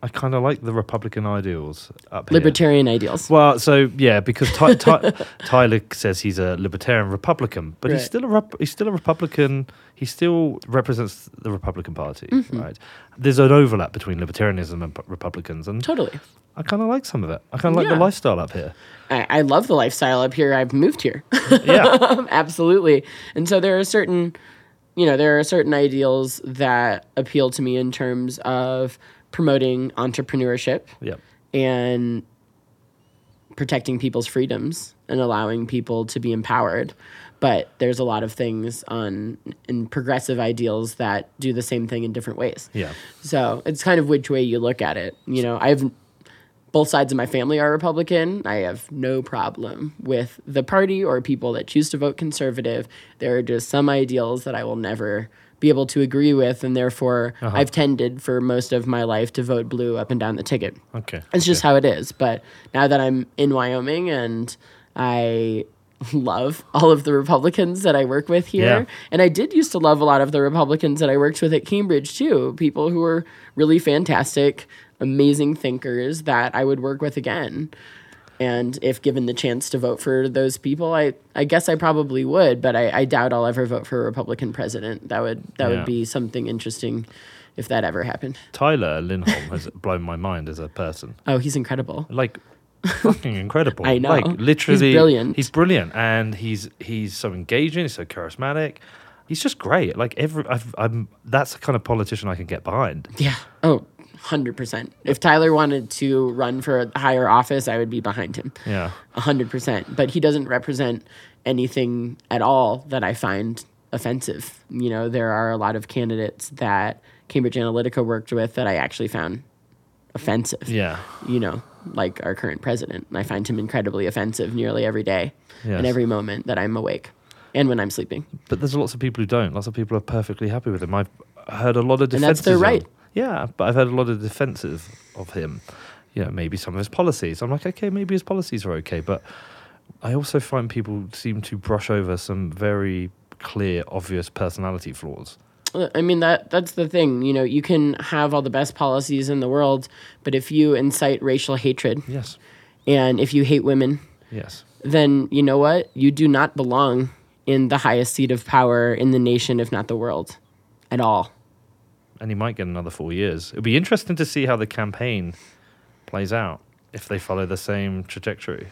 I kind of like the Republican ideals up here. Libertarian ideals. Well, so yeah, because Ty, Ty, Tyler says he's a libertarian Republican, but he's still a Rep- he's still a Republican. He still represents the Republican Party, Mm-hmm. right? There's an overlap between libertarianism and pu- Republicans, and Totally. I kind of like some of it. I kind of like Yeah. the lifestyle up here. I, I love the lifestyle up here. I've moved here. Yeah, Absolutely. And so there are certain, you know, there are certain ideals that appeal to me in terms of promoting entrepreneurship yeah, and protecting people's freedoms and allowing people to be empowered. But there's a lot of things on in progressive ideals that do the same thing in different ways. yeah. So it's kind of which way you look at it. You know, I have both sides of my family are Republican. I have no problem with the party or people that choose to vote conservative. There are just some ideals that I will never be able to agree with, and therefore uh-huh. I've tended for most of my life to vote blue up and down the ticket. Okay, It's just how it is. But now that I'm in Wyoming and I love all of the Republicans that I work with here, Yeah. and I did used to love a lot of the Republicans that I worked with at Cambridge too, people who were really fantastic, amazing thinkers that I would work with again. And if given the chance to vote for those people, I, I guess I probably would, but I, I doubt I'll ever vote for a Republican president. That would that Yeah. would be something interesting if that ever happened. Tyler Lindholm has blown my mind as a person. Oh, he's incredible. like fucking incredible. I know. Like literally He's brilliant. He's brilliant and he's he's so engaging, he's so charismatic. He's just great. Like every I've, I'm that's the kind of politician I can get behind. Yeah. Oh, 100%. If Tyler wanted to run for a higher office, I would be behind him. Yeah. 100%. But he doesn't represent anything at all that I find offensive. You know, there are a lot of candidates that Cambridge Analytica worked with that I actually found offensive. Yeah. You know, like our current president. And I find him incredibly offensive nearly every day Yes. and every moment that I'm awake and when I'm sleeping. But there's lots of people who don't. Lots of people are perfectly happy with him. I've heard a lot of defenses. And that's their right. Yeah, but I've heard a lot of defenses of him. You know, maybe some of his policies. I'm like, okay, maybe his policies are okay, but I also find people seem to brush over some very clear, obvious personality flaws. Uh, I mean that that's the thing. You know, you can have all the best policies in the world, but if you incite racial hatred Yes. and if you hate women, Yes. then you know what? You do not belong in the highest seat of power in the nation, if not the world, at all. And he might get another four years. It'll be interesting to see how the campaign plays out if they follow the same trajectory.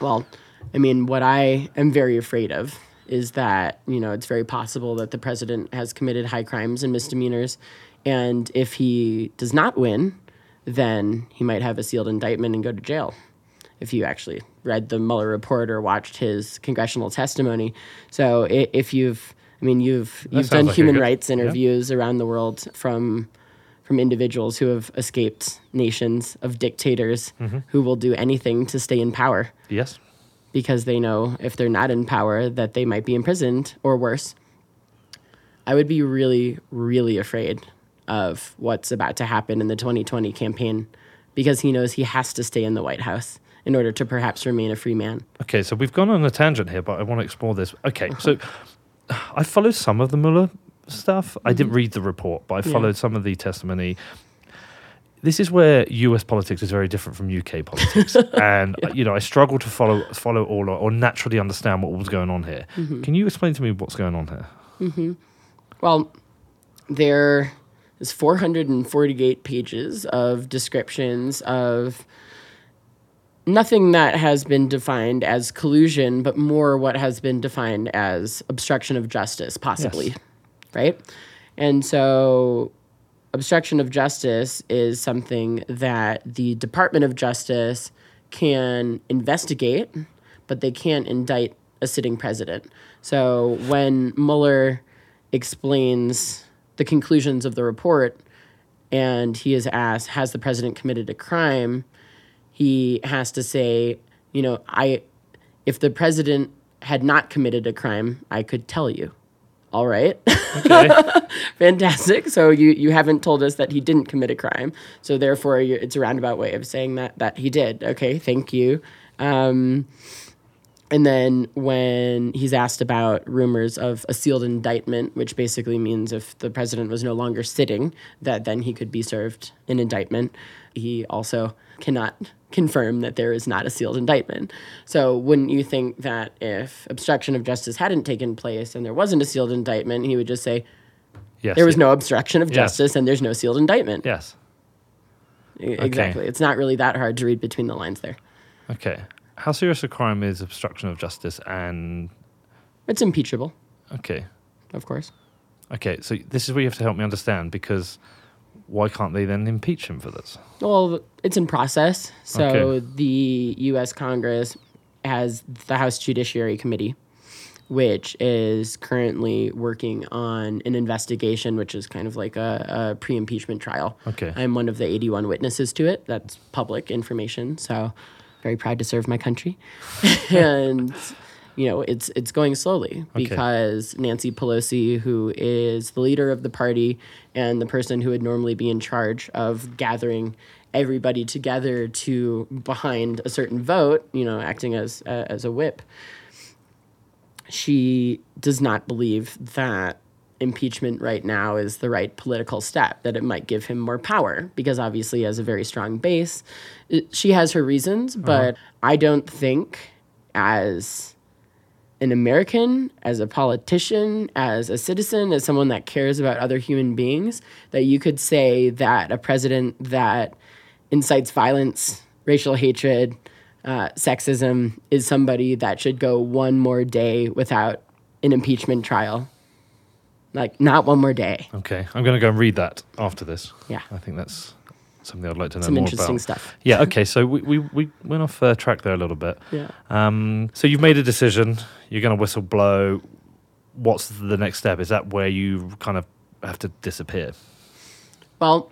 Well, I mean, what I am very afraid of is that, you know, it's very possible that the president has committed high crimes and misdemeanors. And if he does not win, then he might have a sealed indictment and go to jail. If you actually read the Mueller report or watched his congressional testimony. So if you've, I mean, you've you've done like human good- rights yeah. interviews around the world from from individuals who have escaped nations of dictators Mm-hmm. who will do anything to stay in power Yes. because they know if they're not in power that they might be imprisoned or worse. I would be really, really afraid of what's about to happen in the 2020 campaign because he knows he has to stay in the White House in order to perhaps remain a free man. Okay, so we've gone on a tangent here, but I want to explore this. Okay, so I followed some of the Mueller stuff. I didn't read the report, but I Yeah. followed some of the testimony. This is where US politics is very different from UK politics, and uh, you know I struggle to follow follow all or, or naturally understand what was going on here. Can you explain to me what's going on here? Well, there is 448 pages of descriptions of nothing that has been defined as collusion, but more what has been defined as obstruction of justice, possibly, Yes. right? And so, obstruction of justice is something that the Department of Justice can investigate, but they can't indict a sitting president. So, when Mueller explains the conclusions of the report and he is asked, Has the president committed a crime? He has to say, you know, I if the president had not committed a crime, I could tell you. All right. Okay. Fantastic. So you you haven't told us that he didn't commit a crime. So therefore it's a roundabout way of saying that that he did. Okay, thank you. Um and then when he's asked about rumors of a sealed indictment, which basically means if the president was no longer sitting, that then he could be served an indictment, he also cannot confirm that there is not a sealed indictment. So wouldn't you think that if obstruction of justice hadn't taken place and there wasn't a sealed indictment, he would just say yes. there was yeah. no obstruction of Yes. justice and there's no sealed indictment? Yes. E- Exactly. It's not really that hard to read between the lines there. Okay. How serious a crime is obstruction of justice and It's impeachable, okay. of course. Okay, so this is where you have to help me understand because why can't they then impeach him for this? Well, it's in process. So Okay. the U.S. Congress has the House Judiciary Committee, which is currently working on an investigation, which is kind of like a, a pre-impeachment trial. Okay. I'm one of the 81 witnesses to it. That's public information. So very proud to serve my country. and you know, it's it's going slowly because Nancy Pelosi, who is the leader of the party and the person who would normally be in charge of gathering everybody together to behind a certain vote, you know, acting as uh, as a whip, she does not believe that impeachment right now is the right political step, that it might give him more power, because obviously, he has a very strong base. She has her reasons, but I don't think, as an American, as a politician, as a citizen, as someone that cares about other human beings, that you could say that a president that incites violence, racial hatred, uh, sexism is somebody that should go one more day without an impeachment trial. Like, not one more day. Okay, I'm going to go and read that after this. Yeah. I think that's something I'd like to know Some more interesting about. stuff. Yeah. Okay. So we, we, we went off uh, track there a little bit. Yeah. Um, so you've made a decision. You're going to whistle blow. What's the next step? Is that where you kind of have to disappear? Well,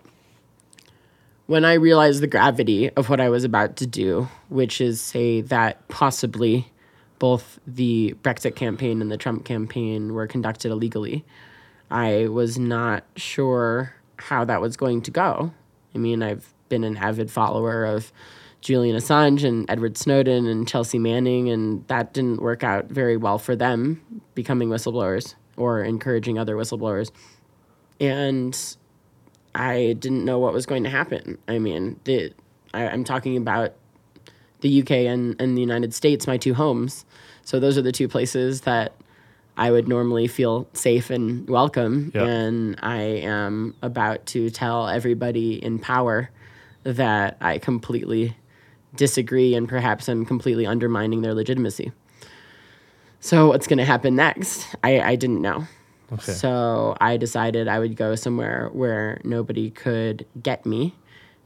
when I realized the gravity of what I was about to do, which is say that possibly both the Brexit campaign and the Trump campaign were conducted illegally, I was not sure how that was going to go. I mean, I've been an avid follower of Julian Assange and Edward Snowden and Chelsea Manning, and that didn't work out very well for them becoming whistleblowers or encouraging other whistleblowers. And I didn't know what was going to happen. I mean, the, I, I'm talking about the UK and, and the United States, my two homes. So those are the two places that I would normally feel safe and welcome. Yeah. And I am about to tell everybody in power that I completely disagree and perhaps I'm completely undermining their legitimacy. So what's going to happen next? I, I didn't know. Okay. So I decided I would go somewhere where nobody could get me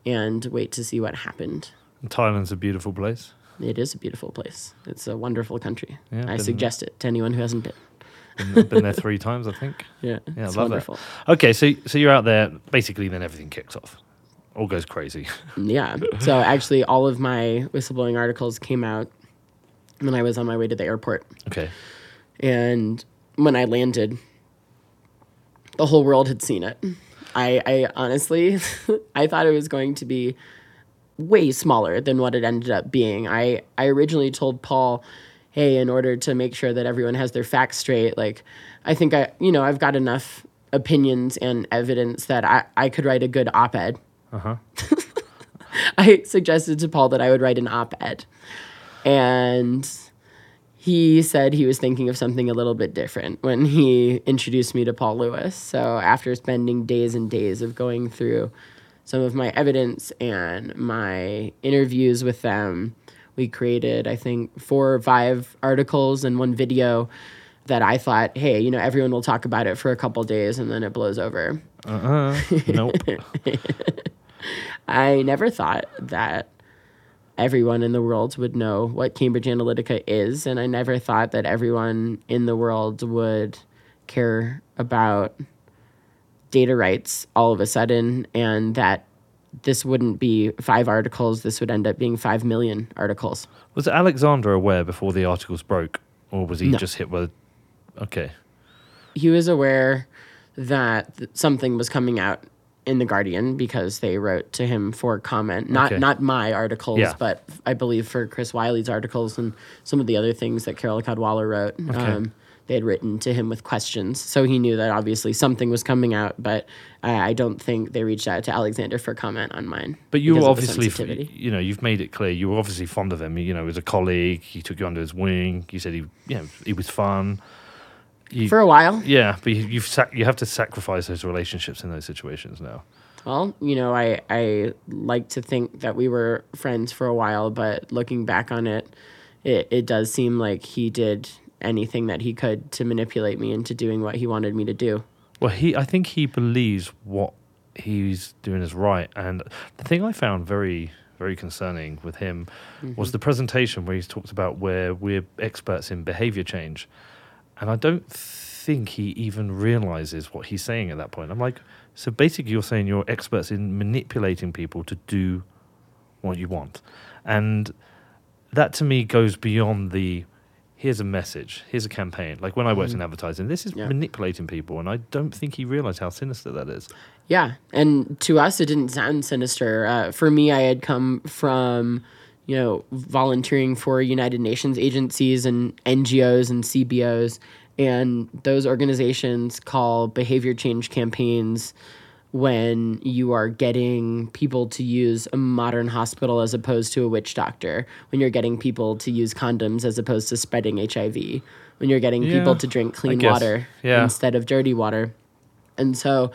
and wait to see what happened. Thailand's a beautiful place. It is a beautiful place. It's a wonderful country. Yeah, I suggest it to anyone who hasn't been. Been, been there three times, I think. Yeah, Yeah, it's love wonderful. that. Okay, so so you're out there. Basically, then everything kicks off. All goes crazy. Yeah. So actually, all of my whistleblowing articles came out when I was on my way to the airport. Okay. And when I landed, the whole world had seen it. I, I honestly, I thought it was going to be way smaller than what it ended up being. I, I originally told Paul, hey, in order to make sure that everyone has their facts straight, like, I think I, you know, I've got enough opinions and evidence that I, I could write a good op ed. Uh huh. I suggested to Paul that I would write an op ed. And he said he was thinking of something a little bit different when he introduced me to Paul Lewis. So after spending days and days of going through some of my evidence and my interviews with them, we created, I think, four or five articles and one video that I thought, hey, you know, everyone will talk about it for a couple days and then it blows over. Uh-huh. Nope. I never thought that everyone in the world would know what Cambridge Analytica is, and I never thought that everyone in the world would care about data rights all of a sudden, and that this wouldn't be five articles, this would end up being five million articles. was Alexander aware before the articles broke, or was he No. just hit with? Okay. he was aware that something was coming out in the Guardian because they wrote to him for comment. Not Okay. not my articles, Yeah. but I believe for Chris Wylie's articles and some of the other things that Carole Cadwalladr wrote. Um, they had written to him with questions, so he knew that obviously something was coming out. But I, I don't think they reached out to Alexander for comment on mine. But you because were of the obviously, you know, you've made it clear you were obviously fond of him. You know, as a colleague, he took you under his wing. You said he, you know, he was fun. You, for a while. yeah, but you, you've sac- you have to sacrifice those relationships in those situations now. Well, you know, I I like to think that we were friends for a while, but looking back on it, it, it does seem like he did anything that he could to manipulate me into doing what he wanted me to do. Well, he, I think he believes what he's doing is right. And the thing I found very, very concerning with him was mm-hmm. the presentation where he's talked about where we're experts in behavior change. And I don't think he even realizes what he's saying at that point. I'm like, so basically, you're saying you're experts in manipulating people to do what you want. And that to me goes beyond the here's a message, here's a campaign. Like when I worked in advertising, this is Yeah. manipulating people, and I don't think he realized how sinister that is. Yeah, and to us, it didn't sound sinister. Uh, for me, I had come from, you know, volunteering for United Nations agencies and NGOs and CBOs, and those organizations call behavior change campaigns when you are getting people to use a modern hospital as opposed to a witch doctor, when you're getting people to use condoms as opposed to spreading HIV, when you're getting Yeah, people to drink clean water Yeah. instead of dirty water. And so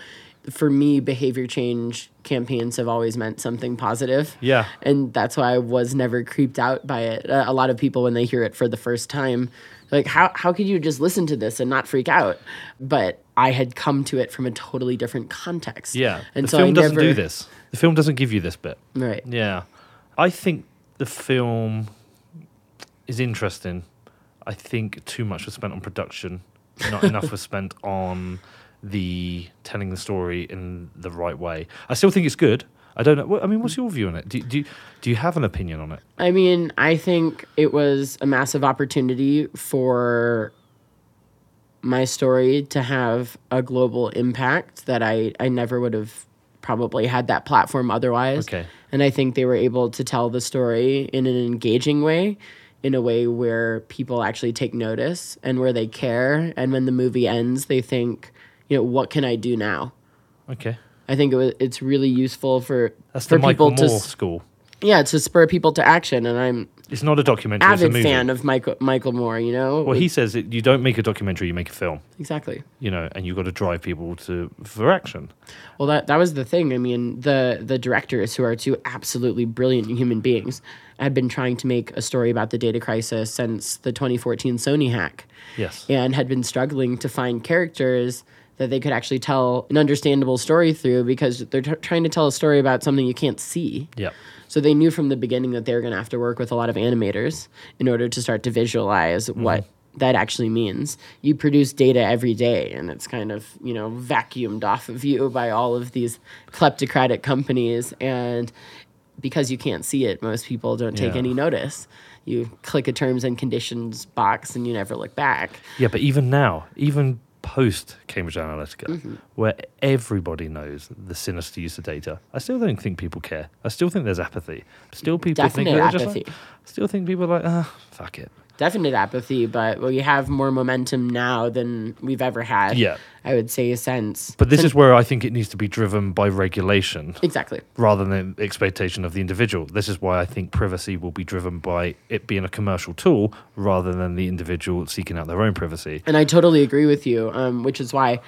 for me, behavior change campaigns have always meant something positive. Yeah. And that's why I was never creeped out by it. Uh, a lot of people, when they hear it for the first time, like, how, how could you just listen to this and not freak out? But I had come to it from a totally different context. Yeah, And the so film I doesn't never, do this. The film doesn't give you this bit. Right. Yeah, I think the film is interesting. I think too much was spent on production, not enough was spent on the telling the story in the right way. I still think it's good. I don't know. I mean, what's mm. your view on it? Do, do, do you have an opinion on it? I mean, I think it was a massive opportunity for my story to have a global impact that I, I never would have probably had that platform otherwise. Okay. And I think they were able to tell the story in an engaging way, in a way where people actually take notice and where they care. And when the movie ends, they think, you know, what can I do now? Okay, I think it it's really useful for that's for the people Moore to school. yeah to spur people to action. And I'm It's not a documentary. it's a avid fan of Michael Michael Moore. You know, Well, he says it, you don't make a documentary; you make a film. exactly. You know, and you've got to drive people to for action. Well, that that was the thing. I mean, the the directors, who are two absolutely brilliant human beings, had been trying to make a story about the data crisis since the 2014 Sony hack, Yes. and had been struggling to find characters that they could actually tell an understandable story through because they're t- trying to tell a story about something you can't see. Yeah. So they knew from the beginning that they were going to have to work with a lot of animators in order to start to visualize mm-hmm. what that actually means. You produce data every day and it's kind of, you know, vacuumed off of you by all of these kleptocratic companies and because you can't see it, most people don't take Yeah. any notice. You click a terms and conditions box and you never look back. Yeah, but even now, even post Cambridge Analytica, Mm-hmm. where everybody knows the sinister use of data, I still don't think people care. I still think there's apathy. Still, people think Definite they're just like- apathy. still think people are like, ah, fuck it. Definite apathy, but we have more momentum now than we've ever had. Yeah. I would say since. But this is where I think it needs to be driven by regulation exactly. rather than the expectation of the individual. This is why I think privacy will be driven by it being a commercial tool rather than the individual seeking out their own privacy. And I totally agree with you, um, which is why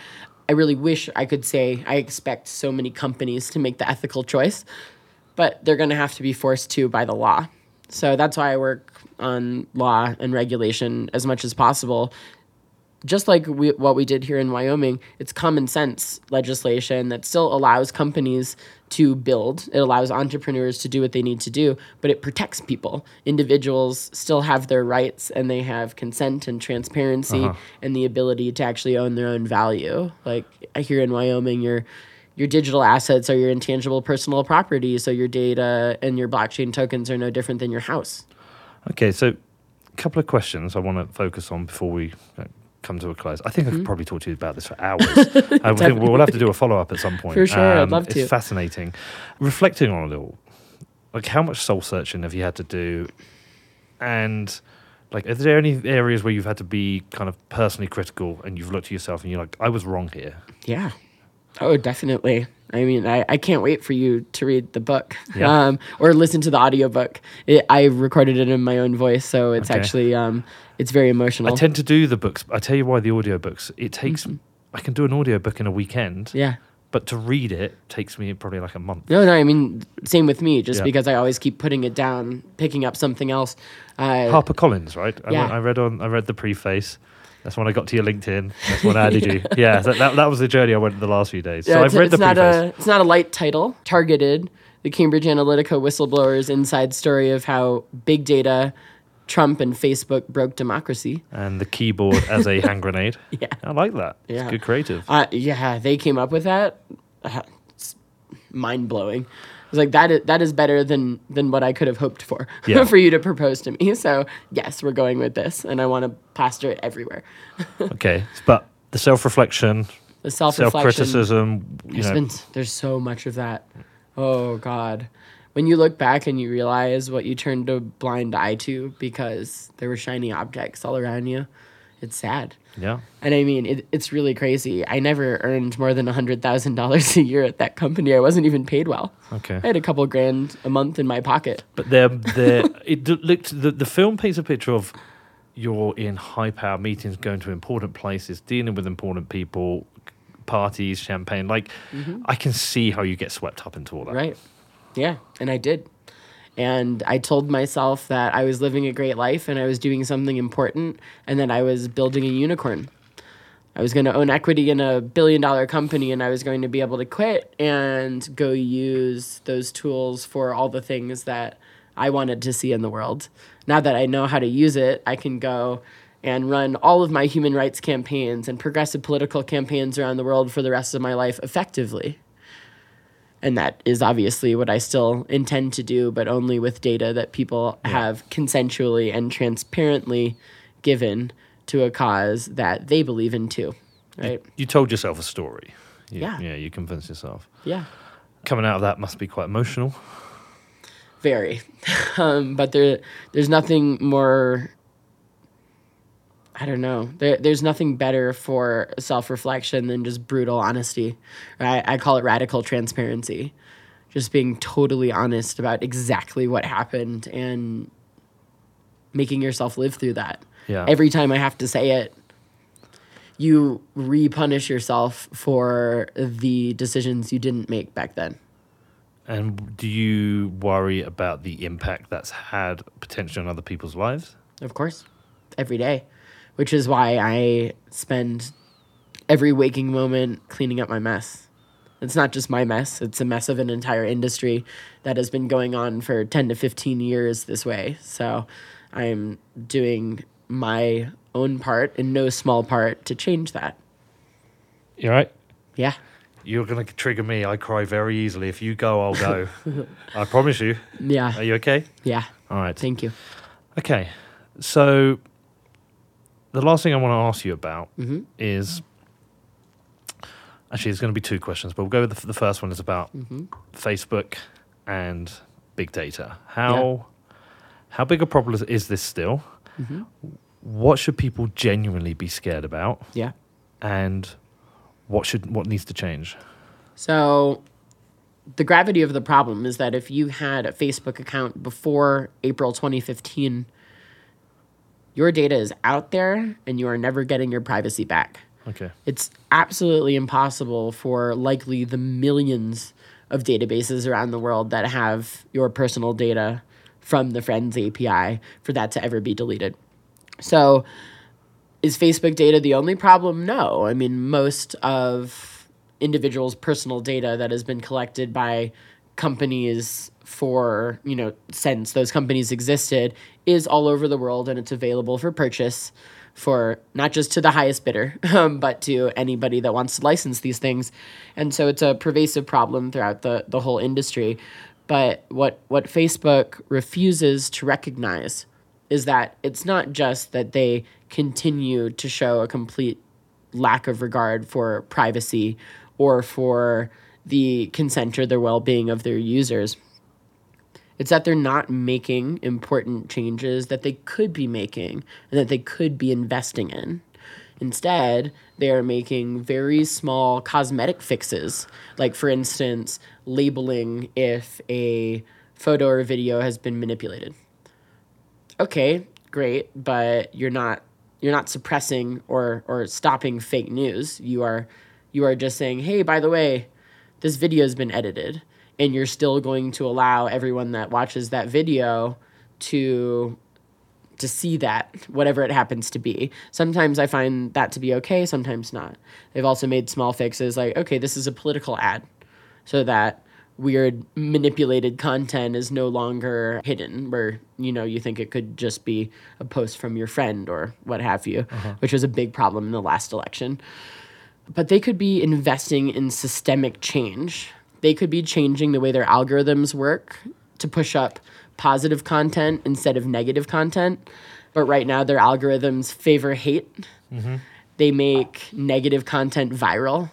I really wish I could say I expect so many companies to make the ethical choice, but they're going to have to be forced to by the law. So that's why I work on law and regulation as much as possible. Just like we, what we did here in Wyoming, it's common sense legislation that still allows companies to build. It allows entrepreneurs to do what they need to do, but it protects people. Individuals still have their rights and they have consent and transparency uh-huh. and the ability to actually own their own value. Like here in Wyoming, your your digital assets are your intangible personal property, so your data and your blockchain tokens are no different than your house. Okay, so a couple of questions I want to focus on before we uh, come to a close. I think I could probably talk to you about this for hours. I think we'll have to do a follow up at some point. Um, For sure, I'd love to. It's fascinating. Reflecting on it all, like how much soul searching have you had to do, and like are there any areas where you've had to be kind of personally critical and you've looked at yourself and you're like, I was wrong here. Yeah. Oh, definitely. I mean, I, I can't wait for you to read the book Yeah. um, or listen to the audiobook. It, I recorded it in my own voice, so it's Okay. actually um, it's very emotional. I tend to do the books. I tell you why the audiobooks. It takes. I can do an audiobook in a weekend. Mm-hmm. yeah. But to read it takes me probably like a month. No, no, I mean, same with me, just Yeah. because I always keep putting it down, picking up something else. Uh, Harper Collins, right? Yeah. went- I read on. I read the preface. That's when I got to your LinkedIn. That's when I added you. Yeah, that, that, that was the journey I went in the last few days. Yeah, so I've read the not preface. a it's not a light title. Targeted the Cambridge Analytica whistleblowers' inside story of how big data, Trump and Facebook broke democracy. and the keyboard as a hand grenade. Yeah. I like that. Yeah. It's good creative. Uh, yeah, they came up with that. Uh, it's mind blowing. I was like, that is that is better than than what I could have hoped for Yeah. for you to propose to me. So yes, we're going with this, and I want to plaster it everywhere. okay, but the self reflection, The self criticism. You There's know, been there's so much of that. Oh God. When you look back and you realize what you turned a blind eye to because there were shiny objects all around you, it's sad. Yeah. And I mean, it, it's really crazy. I never earned more than $100,000 a year at that company. I wasn't even paid well. Okay. I had a couple grand a month in my pocket. But they're, they're, it looked the, the film paints a picture of you're in high power meetings, going to important places, dealing with important people, parties, champagne. Like, I can see how you get swept up into all that. Mm-hmm. Right. Yeah. And I did. And I told myself that I was living a great life and I was doing something important and that I was building a unicorn. I was going to own equity in a billion dollar company and I was going to be able to quit and go use those tools for all the things that I wanted to see in the world. Now that I know how to use it, I can go and run all of my human rights campaigns and progressive political campaigns around the world for the rest of my life effectively. And that is obviously what I still intend to do, but only with data that people have consensually and transparently given to a cause that they believe in too. Right? You told yourself a story. You, Yeah. Yeah, you convinced yourself. Yeah. Coming out of that must be quite emotional. Very. um, but there there's nothing more I don't know. There, there's nothing better for self reflection than just brutal honesty. I, I call it radical transparency. Just being totally honest about exactly what happened and making yourself live through that. Yeah. Every time I have to say it, you repunish yourself for the decisions you didn't make back then. And do you worry about the impact that's had potentially on other people's lives? Of course, every day, which is why I spend every waking moment cleaning up my mess. It's not just my mess, it's a mess of an entire industry that has been going on for 10 to 15 years this way. So I'm doing my own part, in no small part, to change that. You all right? Yeah. You're going to trigger me. I cry very easily. If you go, I'll go. I promise you. Yeah. Are you okay? Yeah. All right. Thank you. Okay. So the last thing I want to ask you about mm-hmm. is actually, there's going to be two questions, but we'll go with the, the first one is about mm-hmm. Facebook and big data. How how big a problem is, is this still? Mm-hmm. What should people genuinely be scared about? Yeah. And what should what needs to change? So, the gravity of the problem is that if you had a Facebook account before April 2015, your data is out there and you are never getting your privacy back. Okay. It's absolutely impossible for likely the millions of databases around the world that have your personal data from the Friends API for that to ever be deleted. So, is Facebook data the only problem? No. I mean, most of individuals' personal data that has been collected by companies for, you know, since those companies existed is all over the world and it's available for purchase for not just to the highest bidder, um, but to anybody that wants to license these things. And so it's a pervasive problem throughout the, the whole industry. But what, what Facebook refuses to recognize is that it's not just that they continue to show a complete lack of regard for privacy or for the consent or the well being of their users. It's that they're not making important changes that they could be making and that they could be investing in. Instead, they are making very small cosmetic fixes, like, for instance, labeling if a photo or video has been manipulated. Okay, great, but you're not you're not suppressing or or stopping fake news. You are you are just saying, "Hey, by the way, this video has been edited." And you're still going to allow everyone that watches that video to to see that whatever it happens to be. Sometimes I find that to be okay, sometimes not. They've also made small fixes like, okay, this is a political ad so that weird manipulated content is no longer hidden where you know you think it could just be a post from your friend or what have you uh-huh. which was a big problem in the last election but they could be investing in systemic change. They could be changing the way their algorithms work to push up positive content instead of negative content. But right now their algorithms favor hate. Mm-hmm. They make negative content viral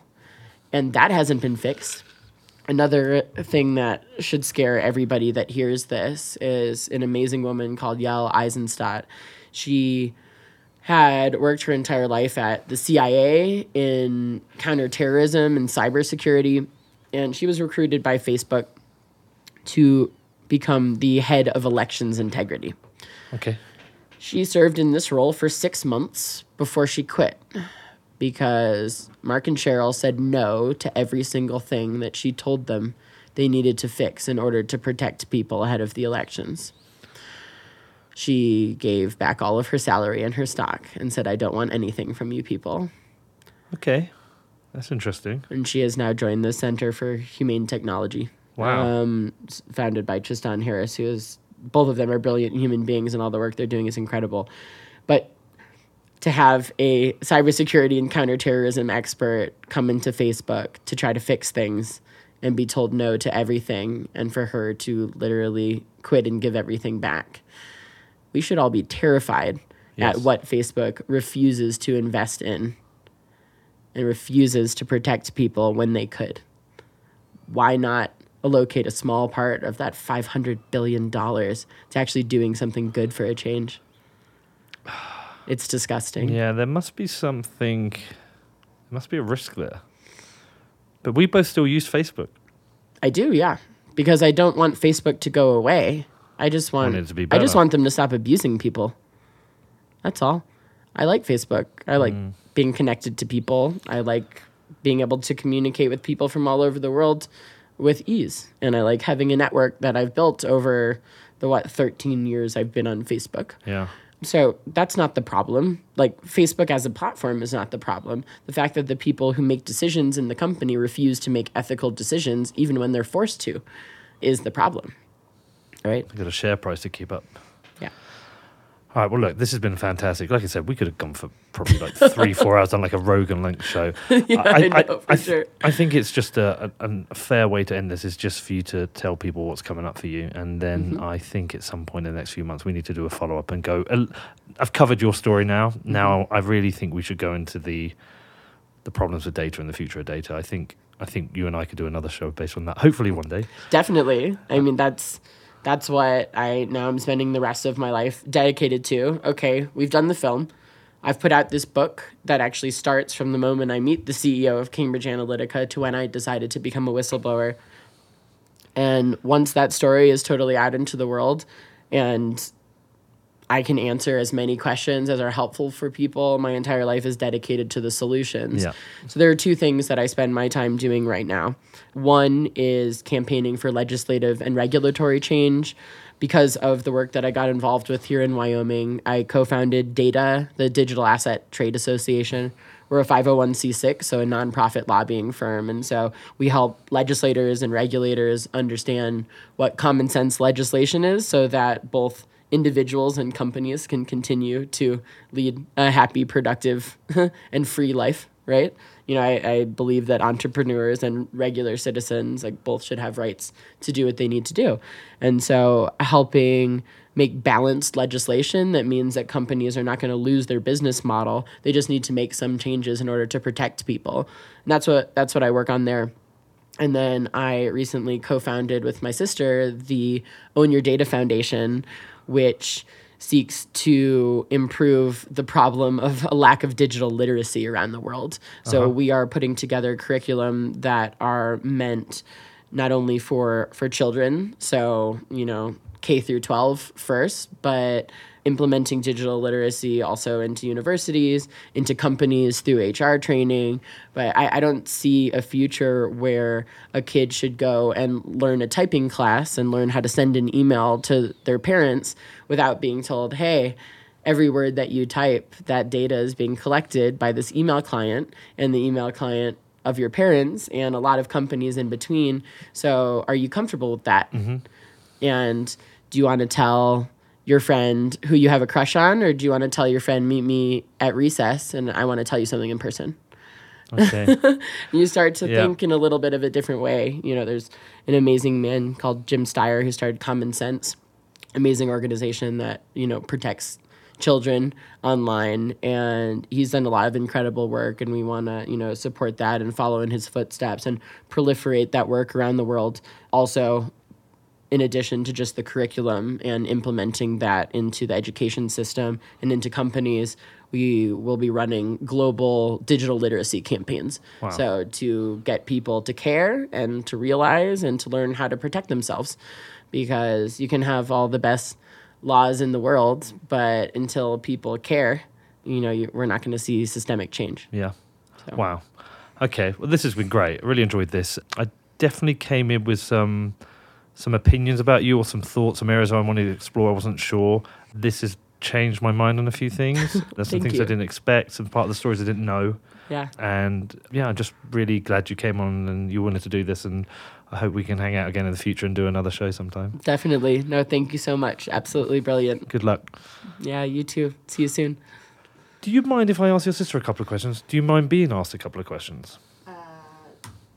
and that hasn't been fixed. Another thing that should scare everybody that hears this is an amazing woman called Yael Eisenstadt. She had worked her entire life at the CIA in counterterrorism and cybersecurity, and she was recruited by Facebook to become the head of elections integrity. Okay. She served in this role for six months before she quit because Mark and Sheryl said no to every single thing that she told them they needed to fix in order to protect people ahead of the elections. She gave back all of her salary and her stock and said, I don't want anything from you people. Okay. That's interesting. And she has now joined the Center for Humane Technology. Wow. Um, founded by Tristan Harris, who is, both of them are brilliant human beings and all the work they're doing is incredible. But to have a cybersecurity and counterterrorism expert come into Facebook to try to fix things and be told no to everything, and for her to literally quit and give everything back. We should all be terrified Yes. at what Facebook refuses to invest in and refuses to protect people when they could. Why not allocate a small part of that $500 billion to actually doing something good for a change? It's disgusting. Yeah, there must be something. There must be a risk there. But we both still use Facebook. I do, yeah. Because I don't want Facebook to go away. I just want, Want it to be I just want them to stop abusing people. That's all. I like Facebook. I like Mm. being connected to people. I like being able to communicate with people from all over the world with ease. And I like having a network that I've built over the what 13 years I've been on Facebook. Yeah. So that's not the problem. Like Facebook as a platform is not the problem. The fact that the people who make decisions in the company refuse to make ethical decisions, even when they're forced to, is the problem. Right? I've got a share price to keep up. Yeah. All right. Well, look, this has been fantastic. Like I said, we could have gone for probably like three, four hours on like a Rogan link show. Yeah, I know, for I, sure. I think it's just a, a, a fair way to end this is just for you to tell people what's coming up for you. And then Mm-hmm. I think at some point in the next few months, we need to do a follow up and go. uh, I've covered your story now. Mm-hmm. Now, I really think we should go into the the problems with data and the future of data. I think. I think you and I could do another show based on that. Hopefully, one day. Definitely. I mean, that's that's what I now I'm spending the rest of my life dedicated to. Okay, we've done the film. I've put out this book that actually starts from the moment I meet the CEO of Cambridge Analytica to when I decided to become a whistleblower. And once that story is totally out into the world and I can answer as many questions as are helpful for people. My entire life is dedicated to the solutions. Yeah. So there are two things that I spend my time doing right now. One is campaigning for legislative and regulatory change. Because of the work that I got involved with here in Wyoming, I co founded DATA, the Digital Asset Trade Association. We're a 501c6, so a nonprofit lobbying firm. And so we help legislators and regulators understand what common sense legislation is so that both individuals and companies can continue to lead a happy, productive, and free life, right? You know, I, I believe that entrepreneurs and regular citizens like both should have rights to do what they need to do. And so helping make balanced legislation that means that companies are not going to lose their business model. They just need to make some changes in order to protect people. And that's what that's what I work on there. And then I recently co-founded with my sister the Own Your Data Foundation, which seeks to improve the problem of a lack of digital literacy around the world. So uh-huh. we are putting together curriculum that are meant not only for for children, so you know K through 12 first, but implementing digital literacy also into universities, into companies through HR training. But I, I don't see a future where a kid should go and learn a typing class and learn how to send an email to their parents without being told, hey, every word that you type, that data is being collected by this email client, and the email client of your parents and a lot of companies in between. So, are you comfortable with that? Mm-hmm. And do you want to tell your friend who you have a crush on, or do you want to tell your friend, meet me at recess and I want to tell you something in person? Okay. You start to Yeah. think in a little bit of a different way. You know, there's an amazing man called Jim Steyer who started Common Sense, amazing organization that, you know, protects children online and he's done a lot of incredible work and we want to you know support that and follow in his footsteps and proliferate that work around the world also in addition to just the curriculum and implementing that into the education system and into companies, we will be running global digital literacy campaigns. So to get people to care and to realize and to learn how to protect themselves because you can have all the best laws in the world, but until people care, you know, you, we're not going to see systemic change. Yeah. Wow. Okay. Well, this has been great. I really enjoyed this. I definitely came in with some some opinions about you or some thoughts, some areas I wanted to explore. I wasn't sure. This has changed my mind on a few things. There's some Thank things I didn't expect, some part of the stories I didn't know. Yeah. And yeah, I'm just really glad you came on and you wanted to do this. And I hope we can hang out again in the future and do another show sometime. Definitely. No, thank you so much. Absolutely brilliant. Good luck. Yeah, you too. See you soon. Do you mind if I ask your sister a couple of questions? Do you mind being asked a couple of questions? Uh,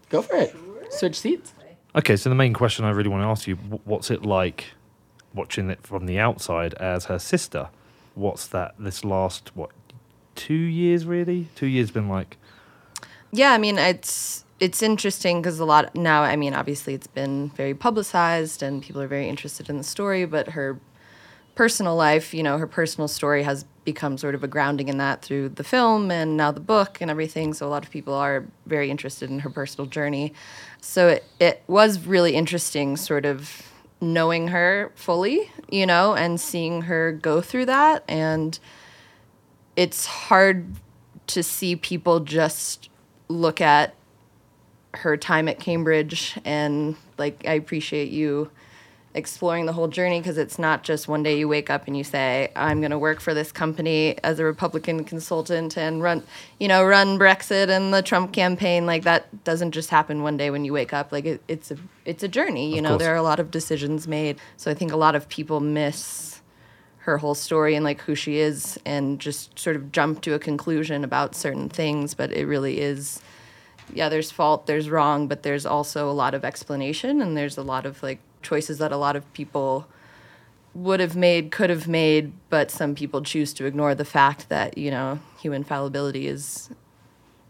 Go for it. Switch seats. Okay, so the main question I really want to ask you: What's it like watching it from the outside as her sister? What's that? This last what two years really? Two years been like. Yeah, I mean it's it's interesting because a lot now. I mean, obviously it's been very publicized and people are very interested in the story, but her personal life, you know, her personal story has become sort of a grounding in that through the film and now the book and everything. So a lot of people are very interested in her personal journey. So it, it was really interesting, sort of knowing her fully, you know, and seeing her go through that. And it's hard to see people just look at her time at Cambridge and like I appreciate you exploring the whole journey because it's not just one day you wake up and you say I'm going to work for this company as a Republican consultant and run you know run Brexit and the Trump campaign. Like that doesn't just happen one day when you wake up. Like it, it's a it's a journey you Of know? course. there are a lot of decisions made. So I think a lot of people miss her whole story and like who she is and just sort of jump to a conclusion about certain things. But it really is yeah there's fault there's wrong but there's also a lot of explanation and there's a lot of like choices that a lot of people would have made could have made but some people choose to ignore the fact that you know human fallibility is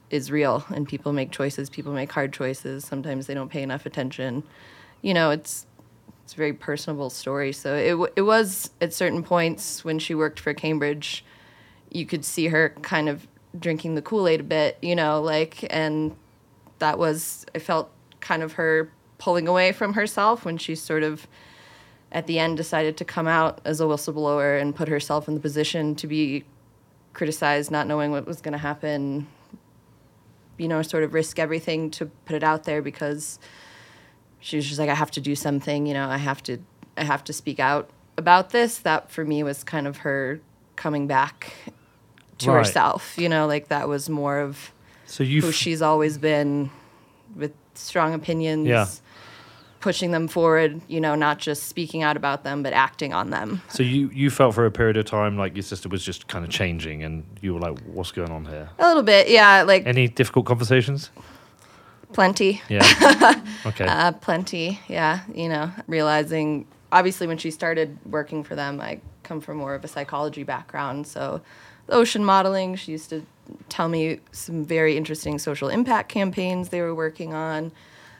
is real and people make choices people make hard choices sometimes they don't pay enough attention. You know it's it's a very personable story. So it, it was at certain points when she worked for cambridge you could see her kind of drinking the kool-aid a bit you know like and that was i felt kind of her pulling away from herself when she sort of at the end decided to come out as a whistleblower and put herself in the position to be criticized, not knowing what was going to happen. You know, sort of risk everything to put it out there because she was just like, I have to do something. You know, I have to, I have to speak out about this. That for me was kind of her coming back to Right. herself. You know, like that was more of So you who she's always been with strong opinions. Yeah. Pushing them forward, you know, not just speaking out about them, but acting on them. so you you felt for a period of time like your sister was just kind of changing, and you were like, "What's going on here?" A little bit, yeah, like Any difficult conversations? plenty. Yeah. okay. Uh, plenty, yeah. You know, realizing obviously when she started working for them, I come from more of a psychology background. So, the ocean modeling, she used to tell me some very interesting social impact campaigns they were working on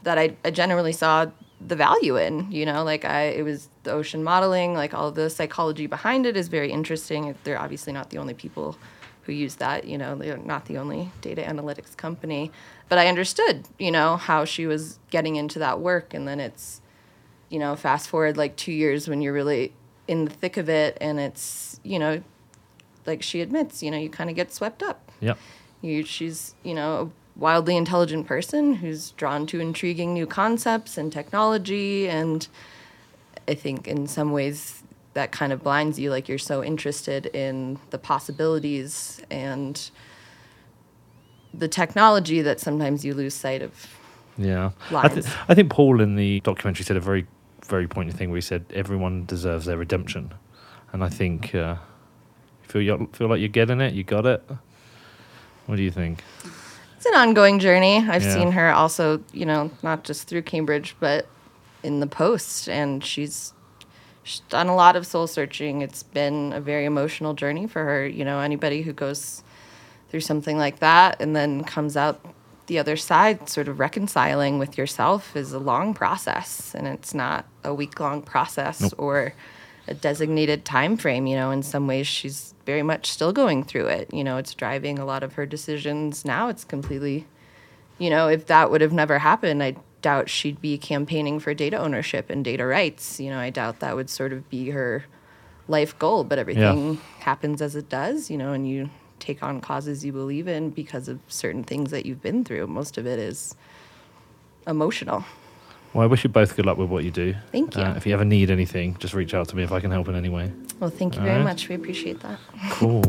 that I, I generally saw the value in. You know, like I, it was the ocean modeling, like all the psychology behind it is very interesting. They're obviously not the only people who use that. You know, they're not the only data analytics company. But I understood, you know, how she was getting into that work. And then it's, you know, fast forward like two years when you're really in the thick of it and it's, you know, like she admits, you know, you kind of get swept up. yeah You, she's, you know, wildly intelligent person who's drawn to intriguing new concepts and technology. And I think in some ways that kind of blinds you. Like you're so interested in the possibilities and the technology that sometimes you lose sight of. Yeah, I, th- I think Paul in the documentary said a very, very poignant thing where he said everyone deserves their redemption, and I think uh, feel you feel like you're getting it. You got it. What do you think? An ongoing journey. I've Yeah. seen her also, you know, not just through Cambridge, but in the post, and she's she's done a lot of soul searching. It's been a very emotional journey for her. You know, anybody who goes through something like that and then comes out the other side, sort of reconciling with yourself, is a long process, and it's not a week long process or a designated time frame. You know, in some ways, she's very much still going through it. You know, it's driving a lot of her decisions now. It's completely, you know, if that would have never happened, I doubt she'd be campaigning for data ownership and data rights. You know, I doubt that would sort of be her life goal, but everything happens as it does, you know, and you take on causes you believe in because of certain things that you've been through. Most of it is emotional. Well, I wish you both good luck with what you do. Thank you. Uh, if you ever need anything, just reach out to me if I can help in any way. Well, thank you All very right. much. We appreciate that. Cool.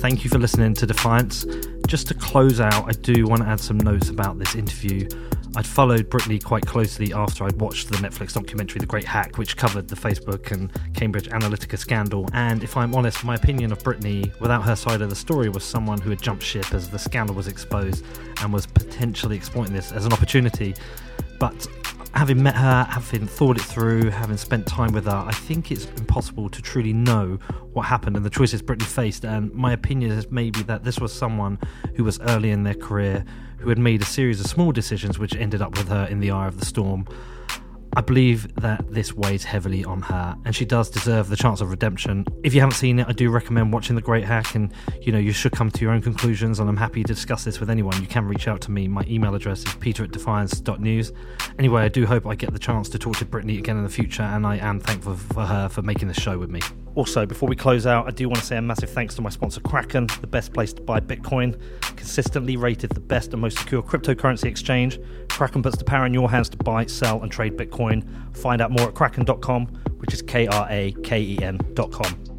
Thank you for listening to Defiance. Just to close out, I do want to add some notes about this interview. I'd followed Brittany quite closely after I'd watched the Netflix documentary The Great Hack, which covered the Facebook and Cambridge Analytica scandal. And if I'm honest, my opinion of Brittany, without her side of the story, was someone who had jumped ship as the scandal was exposed and was potentially exploiting this as an opportunity. But having met her, having thought it through, having spent time with her, I think it's impossible to truly know what happened and the choices Brittany faced. And my opinion is maybe that this was someone who was early in their career, who had made a series of small decisions which ended up with her in the eye of the storm. I believe that this weighs heavily on her, and she does deserve the chance of redemption. If you haven't seen it, I do recommend watching The Great Hack, and you know you should come to your own conclusions. And I'm happy to discuss this with anyone. You can reach out to me. My email address is peter at defiance.news. Anyway, I do hope I get the chance to talk to Brittany again in the future, and I am thankful for her for making this show with me. Also, before we close out, I do want to say a massive thanks to my sponsor Kraken, the best place to buy Bitcoin, consistently rated the best and most secure cryptocurrency exchange. Kraken puts the power in your hands to buy, sell, and trade Bitcoin. Find out more at kraken.com, which is K R A K E N.com.